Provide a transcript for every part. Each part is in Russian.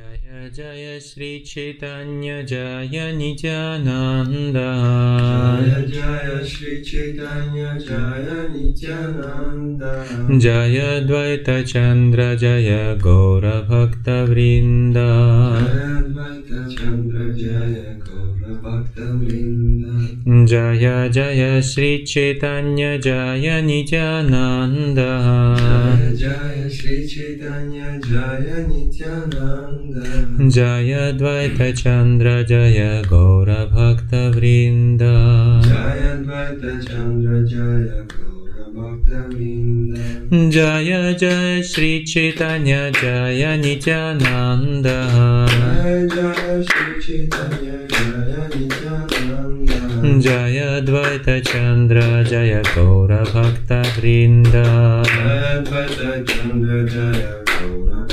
Jaya Jaya Sri Chaitanya Jaya Nityananda Jaya Jaya Shri Chaitanya Jaya Nityananda Jaya Dvaita Chandra Jaya Gaura Bhakta Vrinda Jaya Advaita Chandra Jaya Gaura Bhakta Vrinda Jaya Jaya Sri Chaitanya Jaya Nityananda Jaya Jaya Shri Chaitanya Jaya Nityananda Jaya Dvaita Chandra Jaya Gaura Bhakta Vrinda Jaya Advaita Chandra Jaya Gaura Bhakta Vrinda Jaya Jaya Sri Chaitanya Jaya Nityananda Jaya Jaya Shri Chaitanya Jaya Nityananda Jaya Dvaita Chandra Jaya Gaura Bhakta Vrinda Jaya Advaita Chandra Jaya Gaura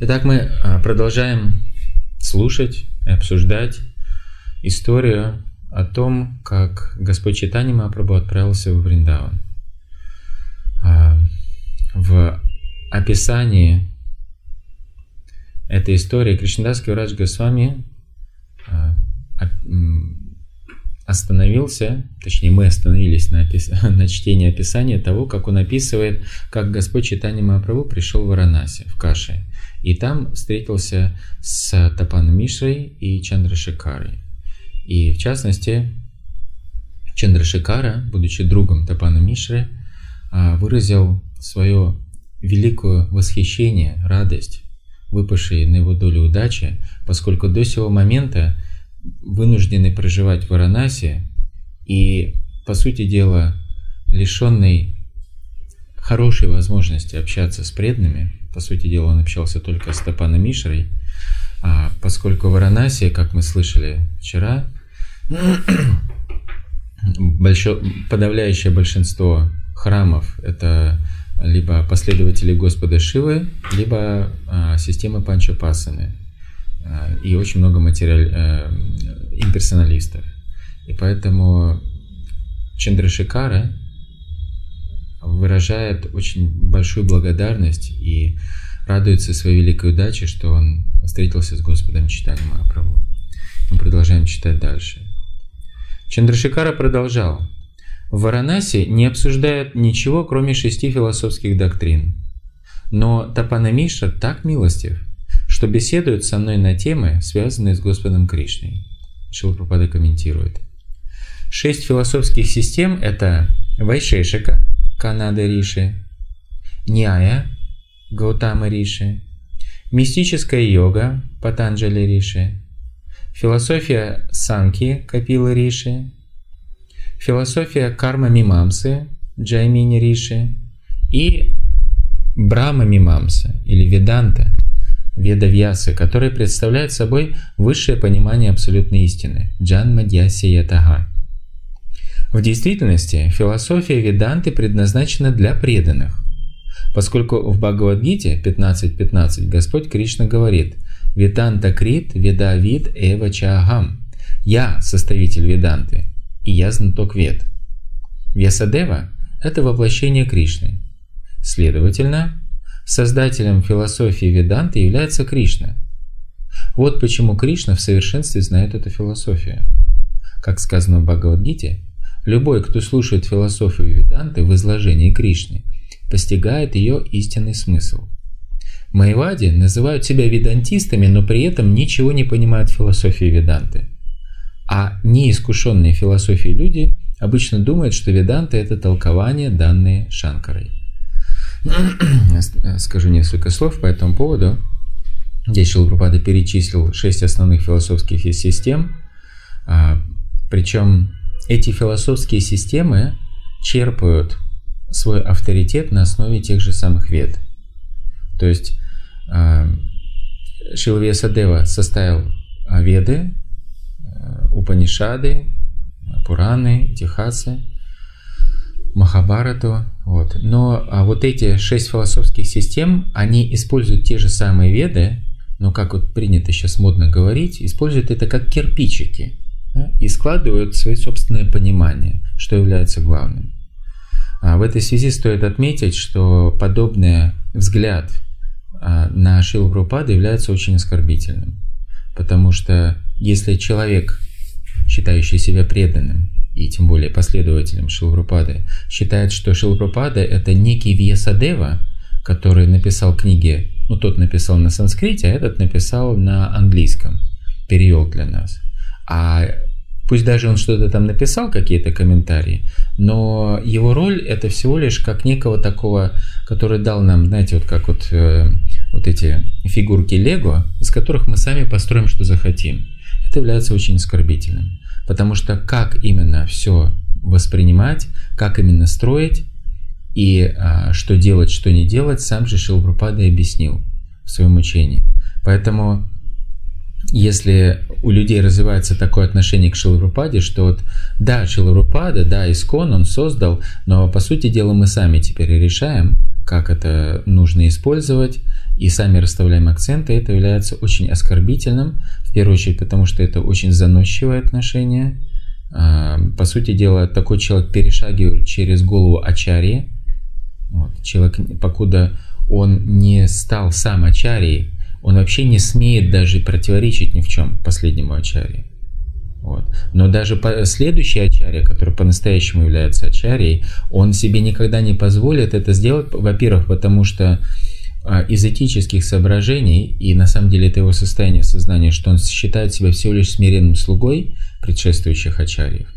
Итак, мы а, продолжаем слушать и обсуждать историю о том, как Господь Читани Махапрабху отправился в Вриндаван. А, В описании этой истории Кришнадас Кавирадж Госвами а, остановился, точнее мы остановились на, опис... на чтении описания того, как он описывает, как Господь Читани Махапрабху пришел в Варанаси, в Каши, и там встретился с Тапаном Мишрой и Чандрашикарой. И в частности, Чандрашикара, будучи другом Тапана Мишры, а, выразил свое великое восхищение, радость, выпавшей на его долю удачи, поскольку до сего момента вынуждены проживать в Варанаси и, по сути дела, лишенный хорошей возможности общаться с преданными, по сути дела, он общался только с Тапаном Мишрой, а поскольку Варанаси, как мы слышали вчера, большое, подавляющее большинство храмов это либо последователи Господа Шивы, либо а, системы Панчапасаны. И очень много материаль, а, имперсоналистов. И поэтому Чандрашикара выражает очень большую благодарность и радуется своей великой удаче, что он встретился с Господом Читани Махапрабху. Мы продолжаем читать дальше. Чандрашикара продолжал. В Варанаси не обсуждают ничего, кроме шести философских доктрин. Но Тапанамиша так милостив, что беседует со мной на темы, связанные с Господом Кришной. Шилпрапада комментирует. Шесть философских систем – это Вайшешика, Канада Риши, Няя, Гаутама Риши, мистическая йога, Патанджали Риши, философия Санки, Капила Риши, философия карма Мимамсы, Джаймини Риши и Брама Мимамса или Веданта, Веда Вьясы, который представляет собой высшее понимание абсолютной истины, Джан Мадьяси Ятага. В действительности философия Веданты предназначена для преданных, поскольку в Бхагавадгите 15.15 Господь Кришна говорит «Веданта крит ведавид эва чагам» «Я составитель Веданты, и я знаток Вед». Вьясадева – это воплощение Кришны. Следовательно, создателем философии Веданты является Кришна. Вот почему Кришна в совершенстве знает эту философию. Как сказано в Бхагавадгите, любой, кто слушает философию Веданты в изложении Кришны, постигает ее истинный смысл. Майвади называют себя ведантистами, но при этом ничего не понимают в философии Веданты. А неискушенные философии люди обычно думают, что Веданта – это толкование, данные Шанкарой. Скажу несколько слов по этому поводу. Здесь Шилпрапада перечислил шесть основных философских систем. Причем эти философские системы черпают свой авторитет на основе тех же самых вед. То есть Шилвесадева составил веды, Упанишады, Пураны, Тихасы, Махабарату. Вот. Но а вот эти шесть философских систем, они используют те же самые веды, но как вот принято сейчас модно говорить, используют это как кирпичики да, и складывают свое собственное понимание, что является главным. А в этой связи стоит отметить, что подобный взгляд а, на Шилу Прабхупада является очень оскорбительным. Потому что если человек, считающий себя преданным, и тем более последователем Шилпрапады, считает, что Шилпрапада – это некий Вьясадева, который написал книги, ну тот написал на санскрите, а этот написал на английском, перевел для нас. А пусть даже он что-то там написал, какие-то комментарии, но его роль это всего лишь как некого такого, который дал нам, знаете, вот как вот, э, вот эти фигурки Лего, из которых мы сами построим, что захотим. Это является очень оскорбительным. Потому что как именно все воспринимать, как именно строить и а, что делать, что не делать, сам же Шилпрапада объяснил в своем учении. Поэтому если у людей развивается такое отношение к Шилапрападе, что вот да, Шилапрапада, да, Искон он создал, но по сути дела мы сами теперь решаем, как это нужно использовать, и сами расставляем акценты, это является очень оскорбительным, в первую очередь потому, что это очень заносчивое отношение. А, по сути дела, такой человек перешагивает через голову Ачарьи. Вот. Человек, покуда он не стал сам Ачарьей, он вообще не смеет даже противоречить ни в чем последнему Ачарье. Вот. Но даже следующий ачарья, который по-настоящему является ачарьей, он себе никогда не позволит это сделать, во-первых, потому что из этических соображений, и на самом деле это его состояние сознания, что он считает себя всего лишь смиренным слугой предшествующих ачарьев.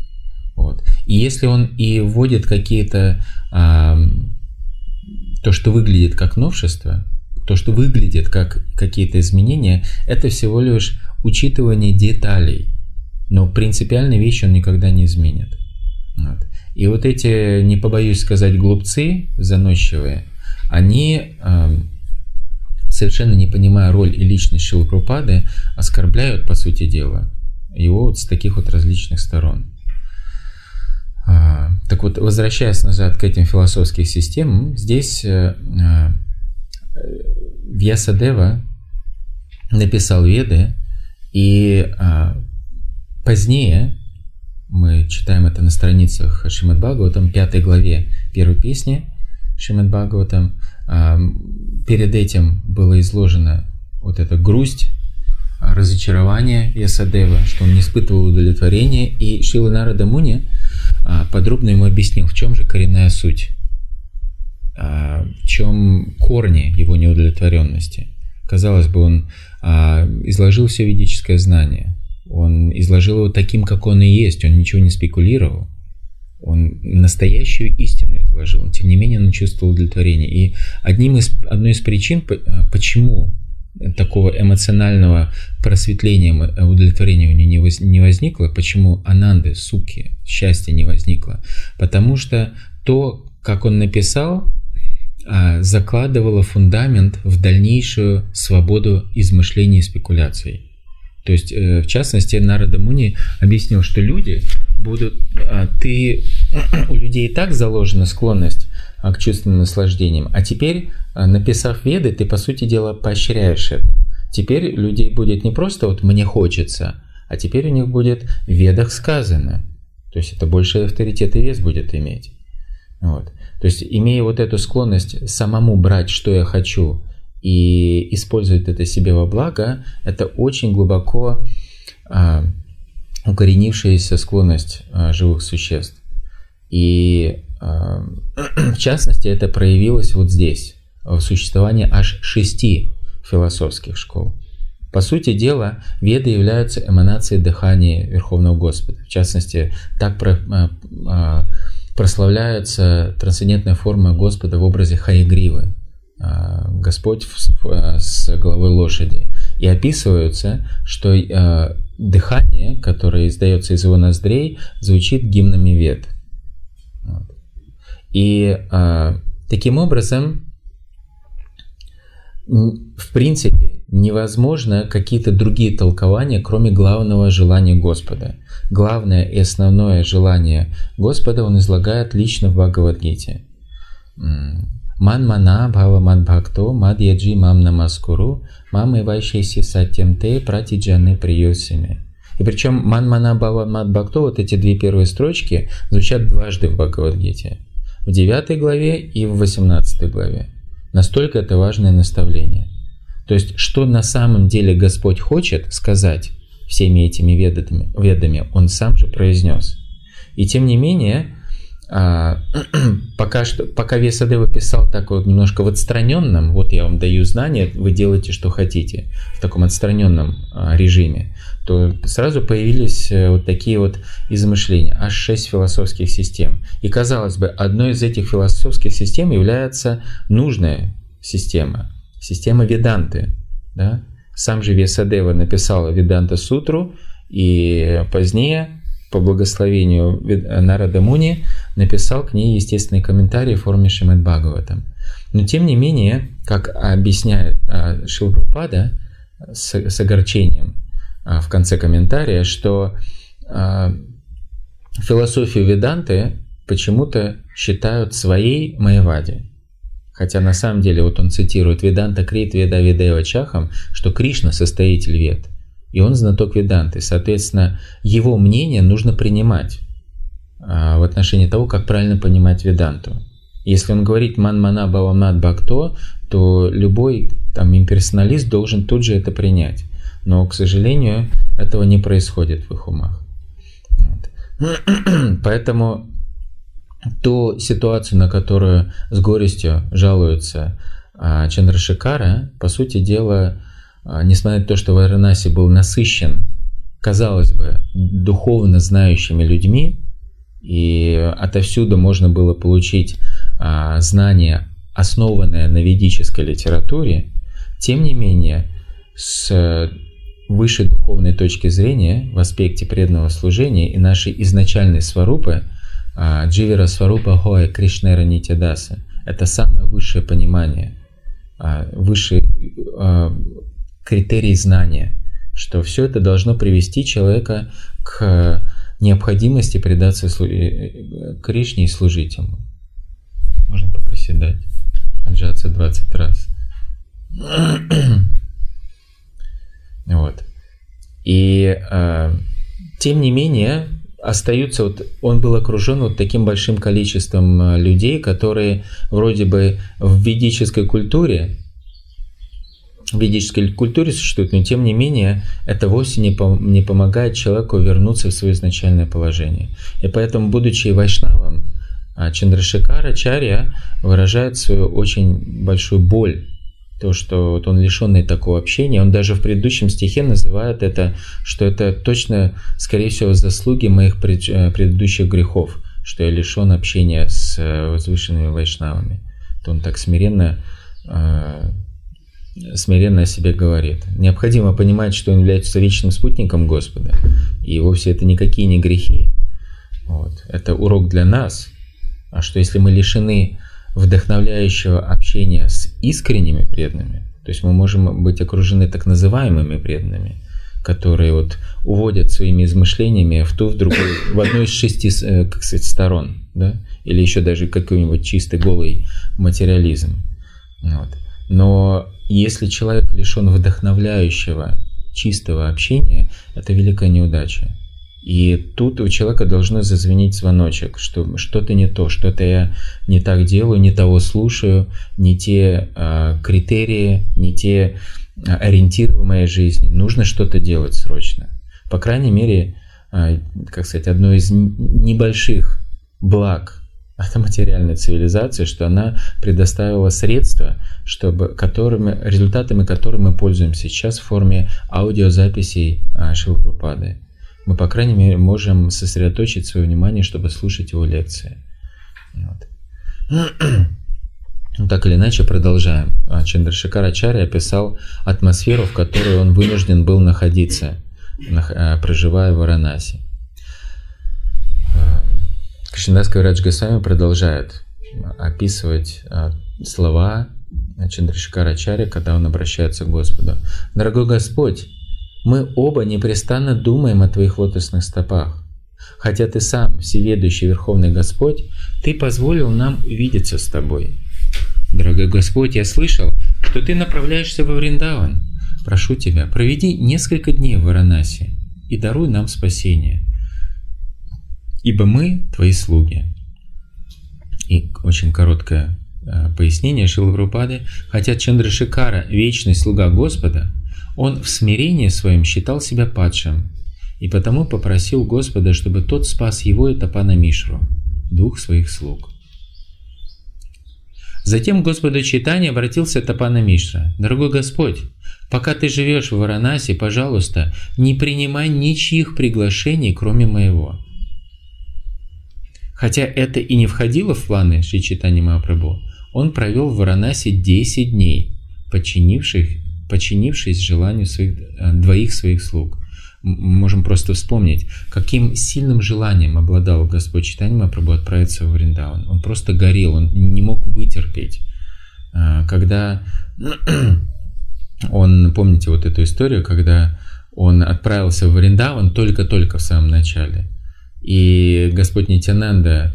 Вот. И если он и вводит какие-то, а, то, что выглядит как новшество, то, что выглядит как какие-то изменения, это всего лишь учитывание деталей. Но принципиальные вещи он никогда не изменит. Вот. И вот эти, не побоюсь сказать, глупцы заносчивые, они, э, совершенно не понимая роль и личность Шилапрупады, оскорбляют, по сути дела, его вот с таких вот различных сторон. А, так вот, возвращаясь назад к этим философским системам, здесь э, э, Вьясадева написал Веды, и а, позднее мы читаем это на страницах Шримад Бхагаватам, пятой главе первой песни Шримад Бхагаватам. Перед этим было изложено вот эта грусть, разочарование Ясадева, что он не испытывал удовлетворения, и Шила Нарада а, подробно ему объяснил, в чем же коренная суть а, в чем корни его неудовлетворенности. Казалось бы, он а, изложил все ведическое знание, он изложил его таким, как он и есть, он ничего не спекулировал, он настоящую истину изложил, тем не менее он чувствовал удовлетворение. И одним из, одной из причин, а, почему такого эмоционального просветления, удовлетворения у него не возникло, почему ананды, суки, счастья не возникло, потому что то, как он написал, а, закладывала фундамент в дальнейшую свободу измышлений и спекуляций. То есть, э, в частности, Нарада Муни объяснил, что люди будут... А, ты, у людей и так заложена склонность а, к чувственным наслаждениям, а теперь, написав веды, ты, по сути дела, поощряешь это. Теперь людей будет не просто вот «мне хочется», а теперь у них будет в ведах сказано. То есть это больше авторитет и вес будет иметь. Вот. То есть, имея вот эту склонность самому брать, что я хочу, и использовать это себе во благо, это очень глубоко а, укоренившаяся склонность а, живых существ. И а, в частности это проявилось вот здесь, в существовании аж шести философских школ. По сути дела, веды являются эманацией дыхания Верховного Господа. В частности, так про, а, прославляется трансцендентная форма Господа в образе Хаягривы, а, Господь с головой лошади. И описывается, что дыхание, которое издается из его ноздрей, звучит гимнами вет. И а, таким образом, в принципе, невозможно какие-то другие толкования, кроме главного желания Господа. Главное и основное желание Господа он излагает лично в Бхагавадгите. Ман мана бхава мад бхакто мад яджи мам намаскуру мам и вайшеси сатьям те пратиджаны приюсими. И причем ман мана бхава мад бхакто, вот эти две первые строчки звучат дважды в Бхагавадгите. В 9 главе и в 18 главе. Настолько это важное наставление. То есть, что на самом деле Господь хочет сказать всеми этими ведами, ведами Он сам же произнес. И тем не менее, пока, что, пока Весадева писал так вот немножко в отстраненном, вот я вам даю знания, вы делаете, что хотите, в таком отстраненном а, режиме, то сразу появились э, вот такие вот измышления, аж шесть философских систем. И казалось бы, одной из этих философских систем является нужная система, система Веданты. Да? Сам же Весадева написал Веданта Сутру, и позднее по благословению Нарада Муни написал к ней естественный комментарий в форме Шимад Бхагаватам. Но тем не менее, как объясняет а, Шилпрупада с, с огорчением а, в конце комментария, что философию Веданты почему-то считают своей Майявади. Хотя на самом деле, вот он цитирует Веданта Крит Веда Ведева Чахам, что Кришна составитель Вед – и он знаток Веданты. Соответственно, его мнение нужно принимать а, в отношении того, как правильно понимать Веданту. Если он говорит «ман-мана бавамат бхакто», то любой там имперсоналист должен тут же это принять. Но, к сожалению, этого не происходит в их умах. Вот. Поэтому ту ситуацию, на которую с горестью жалуются а, Чандрашикара, по сути дела, несмотря на то, что Варанаси был насыщен, казалось бы, духовно знающими людьми, и отовсюду можно было получить а, знания, основанные на ведической литературе, тем не менее, с высшей духовной точки зрения в аспекте преданного служения и нашей изначальной сварупы, а, Дживера Сварупа Хоя Кришнера Нитядаса, это самое высшее понимание, высший критерий знания, что все это должно привести человека к необходимости предаться э, Кришне и служить ему. Можно попросить дать отжаться 20 раз. вот. И э, тем не менее, остаются вот он был окружен вот таким большим количеством э, людей, которые вроде бы в ведической культуре в ведической культуре существует, но тем не менее это вовсе не, пом- не помогает человеку вернуться в свое изначальное положение. И поэтому, будучи вайшнавом, а, Чандрашикара Чарья выражает свою очень большую боль то, что вот он лишенный такого общения, он даже в предыдущем стихе называет это, что это точно, скорее всего, заслуги моих пред, э, предыдущих грехов, что я лишен общения с э, возвышенными вайшнавами. То он так смиренно э, смиренно о себе говорит. Необходимо понимать, что он является вечным спутником Господа, и вовсе это никакие не грехи. Вот. Это урок для нас. А что если мы лишены вдохновляющего общения с искренними преданными, то есть мы можем быть окружены так называемыми преданными, которые вот уводят своими измышлениями в ту, в другую, в одну из шести, э, как сказать, сторон, да, или еще даже какой-нибудь чистый голый материализм. Вот. Но если человек лишен вдохновляющего, чистого общения, это великая неудача. И тут у человека должно зазвенеть звоночек, что что-то не то, что-то я не так делаю, не того слушаю, не те э, критерии, не те э, ориентиры в моей жизни. Нужно что-то делать срочно. По крайней мере, э, как сказать, одно из небольших благ это материальная цивилизация, что она предоставила средства, чтобы, которыми, результатами которых мы пользуемся сейчас в форме аудиозаписей Шилпрупады. Мы, по крайней мере, можем сосредоточить свое внимание, чтобы слушать его лекции. Вот. Ну, так или иначе, продолжаем. Чандрашикар Ачарья описал атмосферу, в которой он вынужден был находиться, проживая в Варанаси. Кришнадас Кавирадж Госвами продолжает описывать а, слова Чандрашикарачари, когда он обращается к Господу. «Дорогой Господь, мы оба непрестанно думаем о Твоих лотосных стопах. Хотя Ты сам, всеведущий Верховный Господь, Ты позволил нам увидеться с Тобой. Дорогой Господь, я слышал, что Ты направляешься во Вриндаван. Прошу Тебя, проведи несколько дней в Варанаси и даруй нам спасение ибо мы твои слуги. И очень короткое э, пояснение Шилаврупады, хотя Чандрашикара – вечный слуга Господа, он в смирении своем считал себя падшим, и потому попросил Господа, чтобы тот спас его и Тапана Мишру, двух своих слуг. Затем Господу Читания обратился Тапана Мишра. «Дорогой Господь, пока ты живешь в Варанаси, пожалуйста, не принимай ничьих приглашений, кроме моего». Хотя это и не входило в планы Шри Читани Махапрабху, он провел в Варанаси 10 дней, подчинившись, подчинившись желанию своих, э, двоих своих слуг. Можем просто вспомнить, каким сильным желанием обладал Господь Читани Махапрабху отправиться в Вриндаван. Он просто горел, он не мог вытерпеть. Э, когда он, помните вот эту историю, когда он отправился в Вриндаван только-только в самом начале – и Господь Нитянанда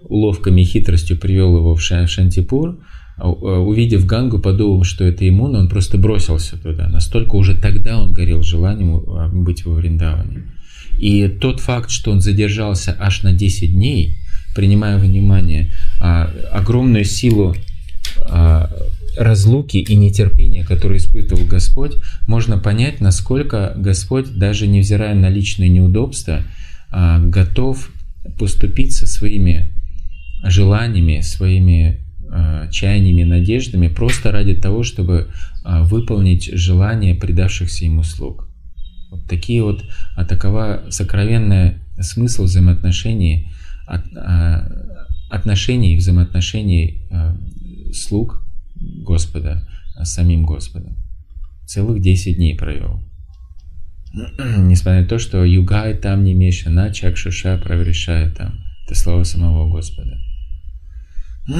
уловками и хитростью привел его в Шантипур, а, а, увидев Гангу, подумал, что это ему, но он просто бросился туда. Настолько уже тогда он горел желанием а, быть во Вриндаване. И тот факт, что он задержался аж на 10 дней, принимая внимание огромную силу разлуки и нетерпения, которое испытывал Господь, можно понять, насколько Господь, даже невзирая на личные неудобства, готов поступить со своими желаниями, своими а, чаяниями, надеждами просто ради того, чтобы а, выполнить желания предавшихся ему слуг. Вот такие вот, а такова сокровенная смысл взаимоотношений, от, отношений, взаимоотношений слуг Господа с самим Господом. Целых 10 дней провел. несмотря на то, что югай там не мешана, чакшуша проверяет там. Это слово самого Господа.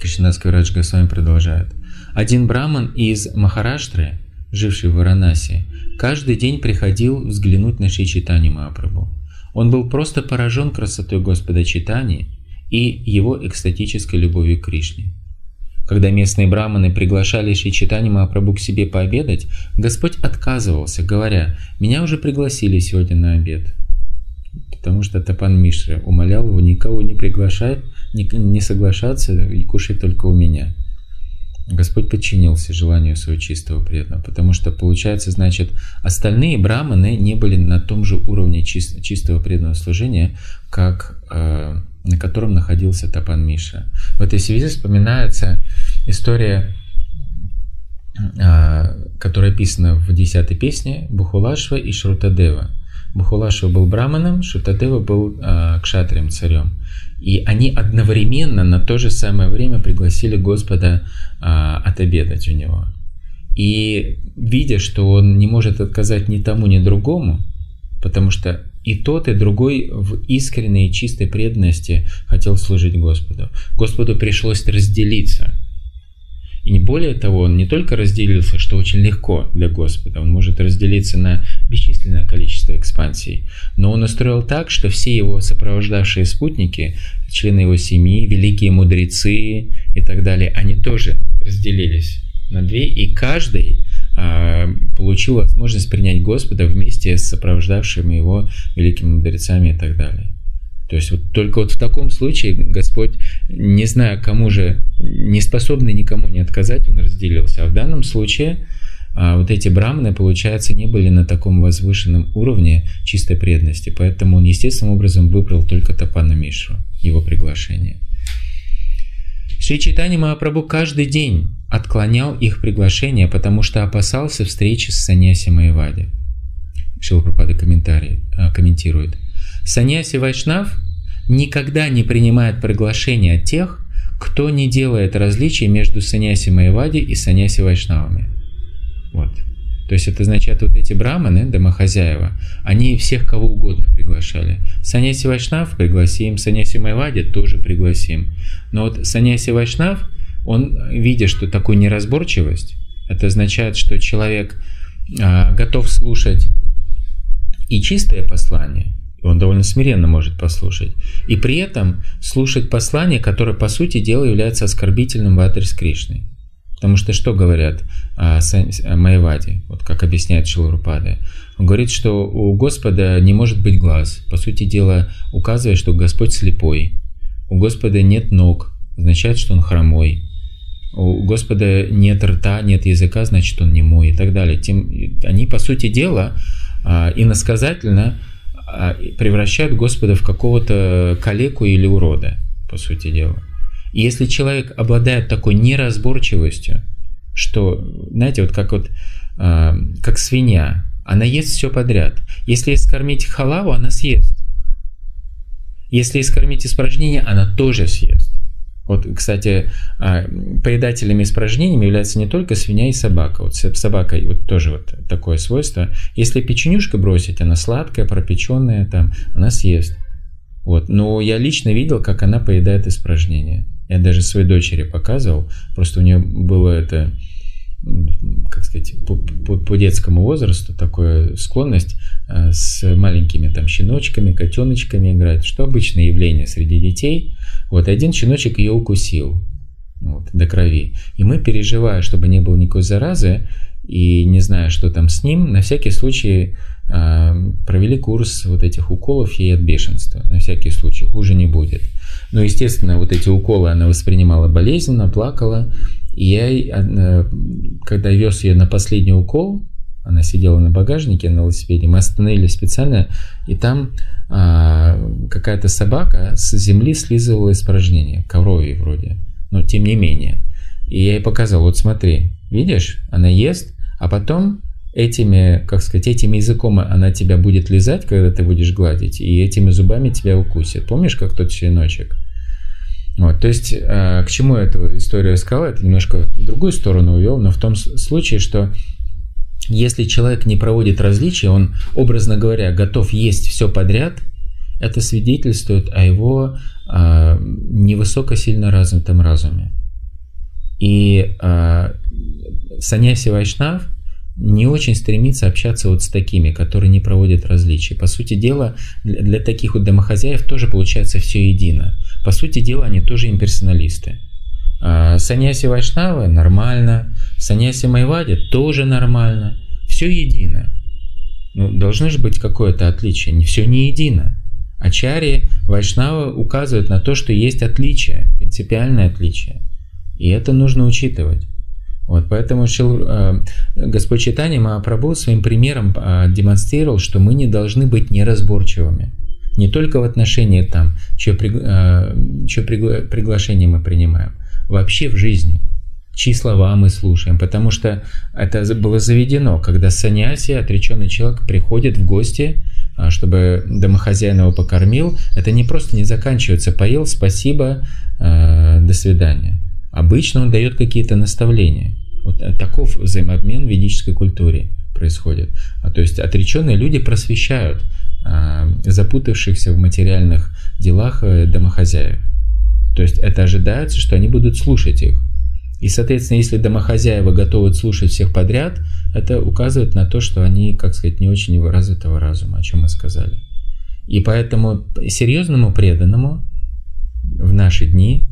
Кришнадас Кавирадж Госвами продолжает. Один браман из Махараштры, живший в Варанаси, каждый день приходил взглянуть на Шри Читани Махапрабху. Он был просто поражен красотой Господа Читани и его экстатической любовью к Кришне. Когда местные браманы приглашали Шри Читани Махапрабху к себе пообедать, Господь отказывался, говоря, «Меня уже пригласили сегодня на обед». Потому что Тапан Мишра умолял его никого не приглашать, не соглашаться и кушать только у меня. Господь подчинился желанию своего чистого преданного, потому что, получается, значит, остальные браманы не были на том же уровне чистого преданного служения, как э, на котором находился Тапан Миша. В этой связи вспоминается история, а, которая описана в десятой песне Бухулашва и Шрутадева. Бухулашва был браманом, Шрутадева был а, кшатрием, царем. И они одновременно на то же самое время пригласили Господа а, отобедать у него. И видя, что он не может отказать ни тому, ни другому, потому что и тот, и другой в искренней и чистой преданности хотел служить Господу. Господу пришлось разделиться. И не более того, он не только разделился, что очень легко для Господа, он может разделиться на бесчисленное количество экспансий, но он устроил так, что все его сопровождавшие спутники, члены его семьи, великие мудрецы и так далее, они тоже разделились на две, и каждый получил возможность принять Господа вместе с сопровождавшими его великими мудрецами и так далее. То есть вот только вот в таком случае Господь, не зная кому же, не способный никому не отказать, Он разделился. А в данном случае а, вот эти браманы, получается, не были на таком возвышенном уровне чистой преданности, поэтому он естественным образом выбрал только Тапана Мишу, его приглашение. Шри Читани Махапрабху каждый день отклонял их приглашение, потому что опасался встречи с Саньяси Майвади. Шилапрапада комментарий, а, комментирует. Саньяси Вайшнав никогда не принимает приглашения от тех, кто не делает различий между Саньяси Майвади и Саньяси Вайшнавами. Вот. То есть это означает, вот эти браманы, домохозяева, они всех кого угодно приглашали. Саньяси Вайшнав пригласим, Саньяси Майвади тоже пригласим. Но вот Саньяси Вайшнав, он, видя, что такую неразборчивость, это означает, что человек а, готов слушать и чистое послание, он довольно смиренно может послушать, и при этом слушать послание, которое по сути дела является оскорбительным в адрес Кришны. Потому что что говорят о, о Майваде, вот как объясняет Шиларупада? Он говорит, что у Господа не может быть глаз. По сути дела, указывая, что Господь слепой. У Господа нет ног, означает, что он хромой. У Господа нет рта, нет языка, значит, он не мой и так далее. Тем, они, по сути дела, а, иносказательно а, превращают Господа в какого-то калеку или урода, по сути дела. И если человек обладает такой неразборчивостью, что, знаете, вот как вот, а, как свинья, она ест все подряд. Если скормить халаву, она съест. Если искормить испражнения, она тоже съест. Вот, кстати, а, поедателями испражнениями являются не только свинья и собака. Вот собака вот тоже вот такое свойство. Если печенюшка бросить, она сладкая, пропеченная, там, она съест. Вот. Но я лично видел, как она поедает испражнения. Я даже своей дочери показывал. Просто у нее было это как сказать, по, по, по детскому возрасту такая склонность э, с маленькими там щеночками, котеночками играть, что обычное явление среди детей. Вот один щеночек ее укусил вот, до крови. И мы, переживая, чтобы не было никакой заразы, и не зная, что там с ним, на всякий случай э, провели курс вот этих уколов ей от бешенства. На всякий случай, хуже не будет. Но, естественно, вот эти уколы она воспринимала болезненно, плакала. И я, э, когда вез ее на последний укол, она сидела на багажнике на велосипеде, мы остановились специально, и там а, какая-то собака с земли слизывала испражнения, коровьи вроде, но тем не менее. И я ей показал, вот смотри, видишь, она ест, а потом этими, как сказать, этим языком она тебя будет лизать, когда ты будешь гладить, и этими зубами тебя укусит. Помнишь, как тот щеночек? Вот, то есть, э, к чему эту историю рассказал, это немножко в другую сторону увел, но в том случае, что если человек не проводит различия, он, образно говоря, готов есть все подряд, это свидетельствует о его э, невысоко сильно развитом разуме. И э, Саньяси Вайшнав – не очень стремится общаться вот с такими, которые не проводят различия. По сути дела, для, таких вот домохозяев тоже получается все едино. По сути дела, они тоже имперсоналисты. А, Саньяси Вайшнавы нормально, Саньяси Майвади тоже нормально. Все едино. Ну, должно же быть какое-то отличие. Не все не едино. Ачари Вайшнавы указывают на то, что есть отличие, принципиальное отличие. И это нужно учитывать. Вот, поэтому Шил, э, Господь Читания Махапрабху своим примером э, демонстрировал, что мы не должны быть неразборчивыми. Не только в отношении там, чье, э, чье пригла, приглашение мы принимаем, вообще в жизни, чьи слова мы слушаем, потому что это было заведено, когда саньяси, отреченный человек, приходит в гости, э, чтобы домохозяин его покормил, это не просто не заканчивается, поел, спасибо, э, до свидания. Обычно он дает какие-то наставления. Вот э, таков взаимообмен в ведической культуре происходит. А, то есть отреченные люди просвещают а, запутавшихся в материальных делах э, домохозяев. То есть это ожидается, что они будут слушать их. И, соответственно, если домохозяева готовы слушать всех подряд, это указывает на то, что они, как сказать, не очень развитого разума, о чем мы сказали. И поэтому серьезному преданному в наши дни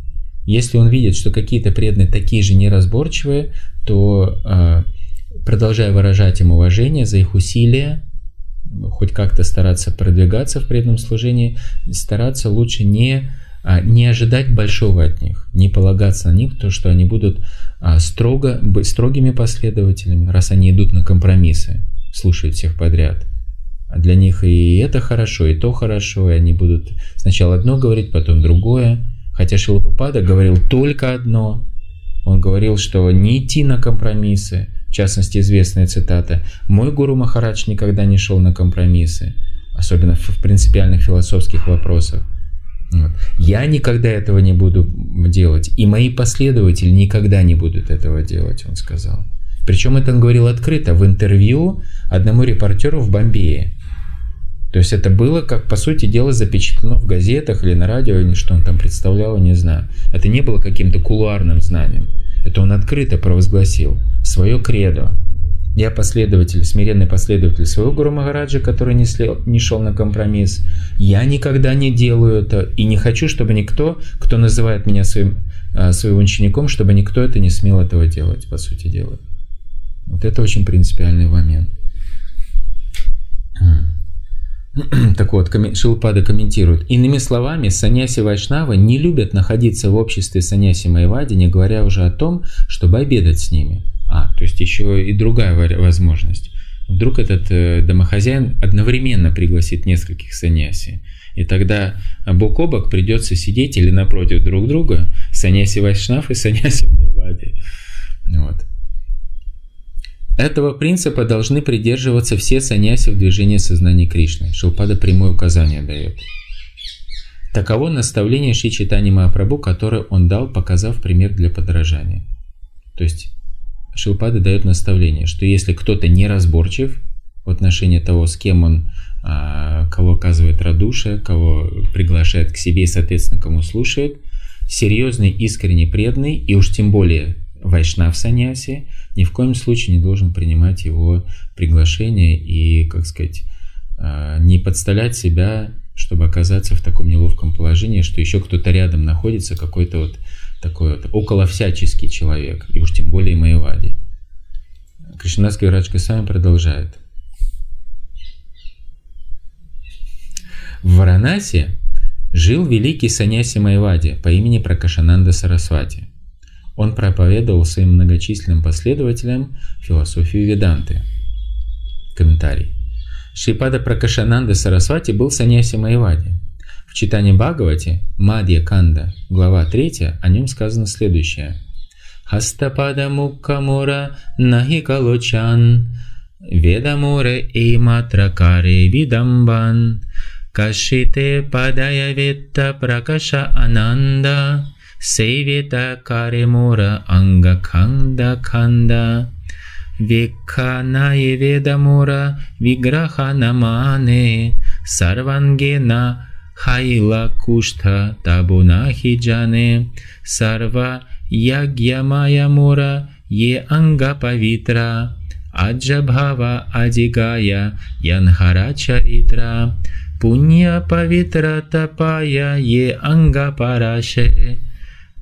если он видит, что какие-то преданные такие же неразборчивые, то а, продолжая выражать им уважение за их усилия, хоть как-то стараться продвигаться в преданном служении, стараться лучше не, а, не ожидать большого от них, не полагаться на них, то, что они будут а, строго, строгими последователями, раз они идут на компромиссы, слушают всех подряд. А для них и это хорошо, и то хорошо, и они будут сначала одно говорить, потом другое. Хотя Шилпрапада говорил только одно. Он говорил, что не идти на компромиссы. В частности, известная цитата. «Мой гуру Махарадж никогда не шел на компромиссы, особенно в принципиальных философских вопросах. Вот. Я никогда этого не буду делать, и мои последователи никогда не будут этого делать, он сказал. Причем это он говорил открыто в интервью одному репортеру в Бомбее. То есть это было, как по сути дела, запечатлено в газетах или на радио, что он там представлял, не знаю. Это не было каким-то кулуарным знанием. Это он открыто провозгласил свое кредо. Я последователь, смиренный последователь своего Гуру Махараджа, который не, слел, не шел на компромисс. Я никогда не делаю это и не хочу, чтобы никто, кто называет меня своим, а, своим учеником, чтобы никто это не смел этого делать, по сути дела. Вот это очень принципиальный момент. Так вот, Шилпада комментирует. Иными словами, саньяси Вайшнавы не любят находиться в обществе саньяси Майвади, не говоря уже о том, чтобы обедать с ними. А, то есть еще и другая возможность. Вдруг этот э, домохозяин одновременно пригласит нескольких саньяси. И тогда бок о бок придется сидеть или напротив друг друга саньяси Вайшнав и саньяси Майвади. Вот. Этого принципа должны придерживаться все саньяси в движении сознания Кришны. Шилпада прямое указание дает. Таково наставление Шри Читани Махапрабху, которое он дал, показав пример для подражания. То есть Шилпада дает наставление, что если кто-то неразборчив в отношении того, с кем он, а, кого оказывает радушие, кого приглашает к себе и, соответственно, кому слушает, серьезный, искренне преданный и уж тем более вайшнав саньяси ни в коем случае не должен принимать его приглашение и, как сказать, а, не подставлять себя, чтобы оказаться в таком неловком положении, что еще кто-то рядом находится, какой-то вот такой вот около всяческий человек, и уж тем более Майвади. Кришнадский врачка сами продолжает. В Варанаси жил великий саньяси Майвади по имени Пракашананда Сарасвати – он проповедовал своим многочисленным последователям философию Веданты. Комментарий. Шрипада Пракашананда Сарасвати был саньяси Майвади. В читании Бхагавати, Мадья Канда, глава 3, о нем сказано следующее. Хастапада Муккамура Нахи Калочан Ведамуре и Матракаре Видамбан Кашите Падая Ветта Пракаша Ананда Севита Каремура Ангаканда Канда Викханае Ведамура Виграха Намане Сарвангена Хайла Кушта Табуна Хиджане Сарва Ягьямая Мура Е Анга Павитра Аджабхава Адигая Янхара Чаритра Пунья Павитра Тапая Е Анга Параше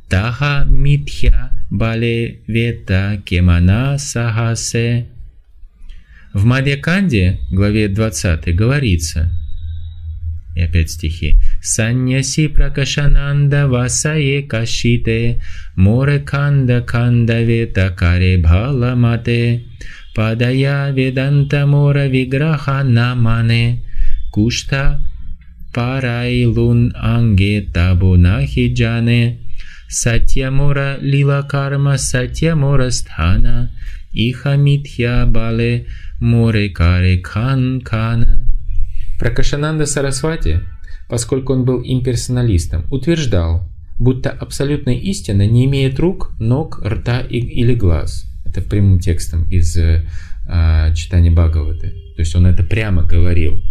Таха митхя бале вета кемана сахасе. В Мадьяканде, главе 20, говорится, и опять стихи. Саньяси пракашананда васае кашите, море канда канда вета каре бхала мате, падая веданта мора виграха намане, кушта парайлун анге табу нахи джане, Сатьямора лила карма сатьямора стхана Иха митхя бале море каре кан кана. Пракашананда Сарасвати, поскольку он был имперсоналистом, утверждал, будто абсолютная истина не имеет рук, ног, рта или глаз. Это прямым текстом из э, читания Бхагаваты. То есть он это прямо говорил.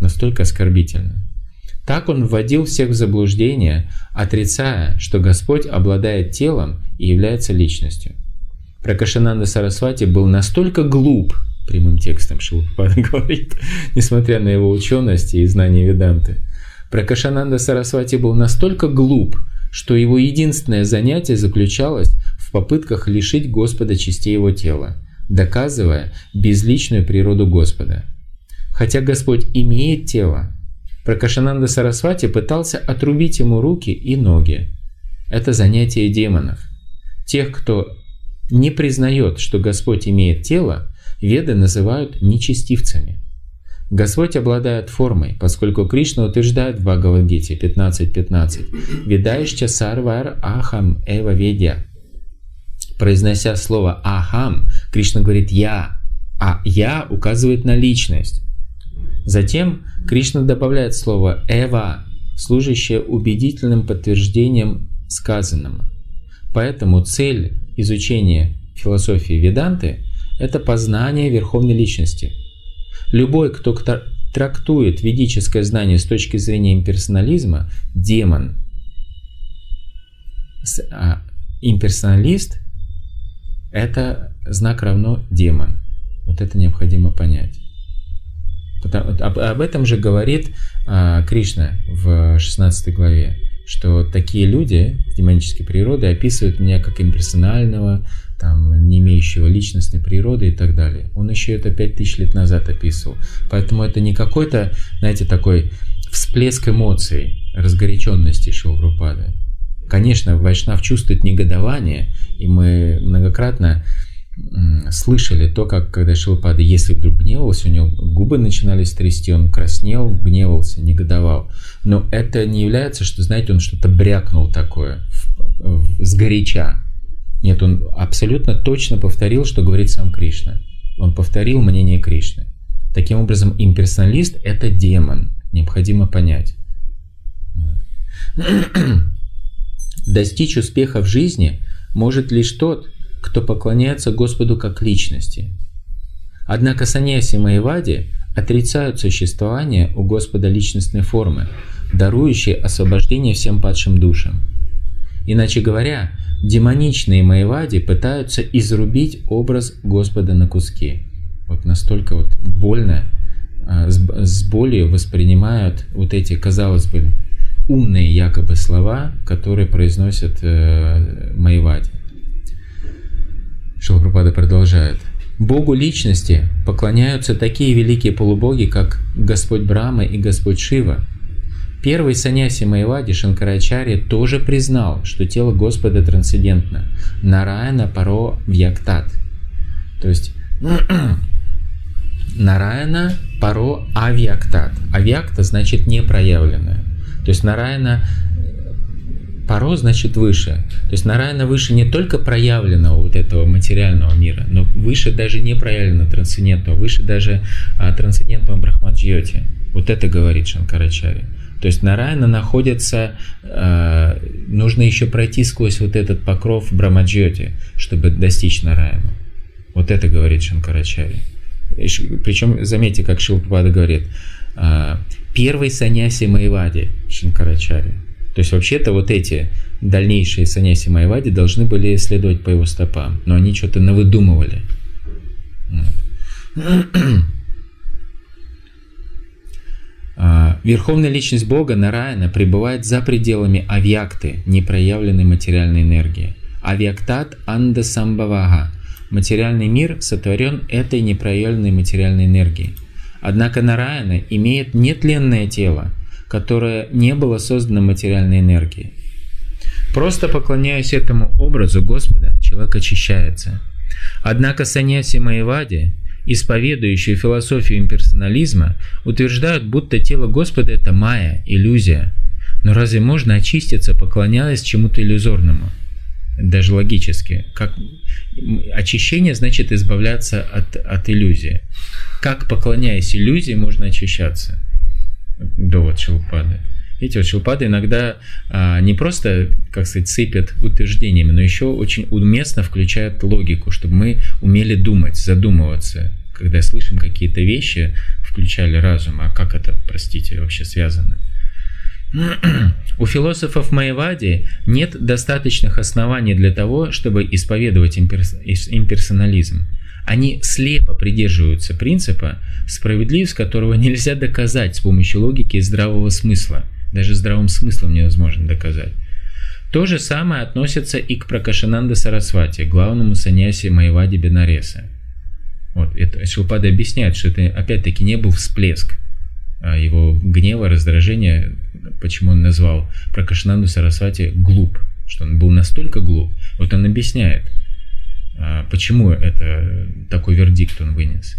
Настолько оскорбительно. Так он вводил всех в заблуждение, отрицая, что Господь обладает телом и является личностью. Пракашананда Сарасвати был настолько глуп, прямым текстом Шилпада говорит, несмотря на его ученость и знание Веданты. Пракашананда Сарасвати был настолько глуп, что его единственное занятие заключалось в попытках лишить Господа частей его тела, доказывая безличную природу Господа. Хотя Господь имеет тело, Пракашананда Сарасвати пытался отрубить ему руки и ноги. Это занятие демонов. Тех, кто не признает, что Господь имеет тело, веды называют нечестивцами. Господь обладает формой, поскольку Кришна утверждает в Бхагавадгите 15.15 «Видаешча сарвар ахам эва ведя». Произнося слово «ахам», Кришна говорит «я», а «я» указывает на личность. Затем Кришна добавляет слово «эва», служащее убедительным подтверждением сказанного. Поэтому цель изучения философии Веданты – это познание Верховной Личности. Любой, кто трактует ведическое знание с точки зрения имперсонализма – демон. А имперсоналист – это знак равно демон. Вот это необходимо понять. Об, об этом же говорит а, Кришна в 16 главе, что такие люди демонической природы описывают меня как имперсонального, там, не имеющего личностной природы и так далее. Он еще это пять тысяч лет назад описывал. Поэтому это не какой-то, знаете, такой всплеск эмоций, разгоряченности Шилпрапады. Конечно, Вайшнав чувствует негодование, и мы многократно слышали то, как когда Шилпада, если вдруг гневался, у него губы начинали трясти, он краснел, гневался, негодовал. Но это не является, что, знаете, он что-то брякнул такое сгоряча. Нет, он абсолютно точно повторил, что говорит сам Кришна. Он повторил мнение Кришны. Таким образом, имперсоналист – это демон. Необходимо понять. Достичь успеха в жизни может лишь тот, кто поклоняется Господу как личности. Однако саньяси Майвади отрицают существование у Господа личностной формы, дарующей освобождение всем падшим душам. Иначе говоря, демоничные Майвади пытаются изрубить образ Господа на куски. Вот настолько вот больно, а, с болью воспринимают вот эти, казалось бы, умные якобы слова, которые произносят э, Майвади. Шилпрапада продолжает. Богу личности поклоняются такие великие полубоги, как Господь Брама и Господь Шива. Первый саньяси Майвади Шанкарачарья тоже признал, что тело Господа трансцендентно. Нараяна паро вьяктат. То есть Нараяна паро авьяктат. Авьякта значит непроявленное. То есть Нараяна Паро значит выше. То есть Нараяна выше не только проявленного вот этого материального мира, но выше даже не проявленного трансцендентного, выше даже а, трансцендентного Брахмаджьоти. Вот это говорит Шанкарачари. То есть Нараяна находится, э, нужно еще пройти сквозь вот этот покров Брамаджьоти, чтобы достичь Нараяну. Вот это говорит Шанкарачари. Причем, заметьте, как Шилпада говорит, э, первый саньяси Майвади Шанкарачари. То есть вообще-то вот эти дальнейшие саньяси Майвади должны были следовать по его стопам, но они что-то навыдумывали. Вот. А, верховная личность Бога Нараяна пребывает за пределами авьякты, непроявленной материальной энергии. Авьяктат анда самбавага. Материальный мир сотворен этой непроявленной материальной энергией. Однако Нараяна имеет нетленное тело – которое не было создано материальной энергией. Просто поклоняясь этому образу Господа, человек очищается. Однако саньяси Маевади, исповедующие философию имперсонализма, утверждают, будто тело Господа – это майя, иллюзия. Но разве можно очиститься, поклоняясь чему-то иллюзорному? Даже логически. Как... Очищение значит избавляться от, от иллюзии. Как, поклоняясь иллюзии, можно очищаться? Довод Шилпады. Видите, вот Шилпада иногда а, не просто, как сказать, сыпят утверждениями, но еще очень уместно включает логику, чтобы мы умели думать, задумываться. Когда слышим какие-то вещи, включали разум, а как это, простите, вообще связано? У философов Майвади нет достаточных оснований для того, чтобы исповедовать имперсонализм. Они слепо придерживаются принципа, справедливость которого нельзя доказать с помощью логики и здравого смысла. Даже здравым смыслом невозможно доказать. То же самое относится и к Пракашананда Сарасвати, главному саньясе Майвади Бенареса. Вот, это Шилпада объясняет, что это опять-таки не был всплеск а его гнева, раздражения, почему он назвал Пракашананду Сарасвати глуп, что он был настолько глуп. Вот он объясняет – почему это такой вердикт он вынес?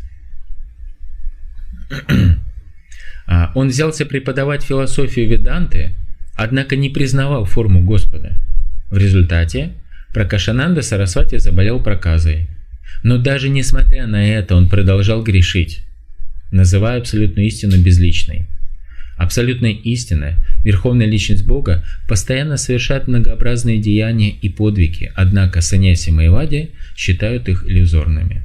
А, он взялся преподавать философию Веданты, однако не признавал форму Господа. В результате Пракашананда Сарасвати заболел проказой. Но даже несмотря на это он продолжал грешить, называя абсолютную истину безличной. Абсолютная истина, верховная личность Бога, постоянно совершает многообразные деяния и подвиги, однако саньяси Майвади считают их иллюзорными.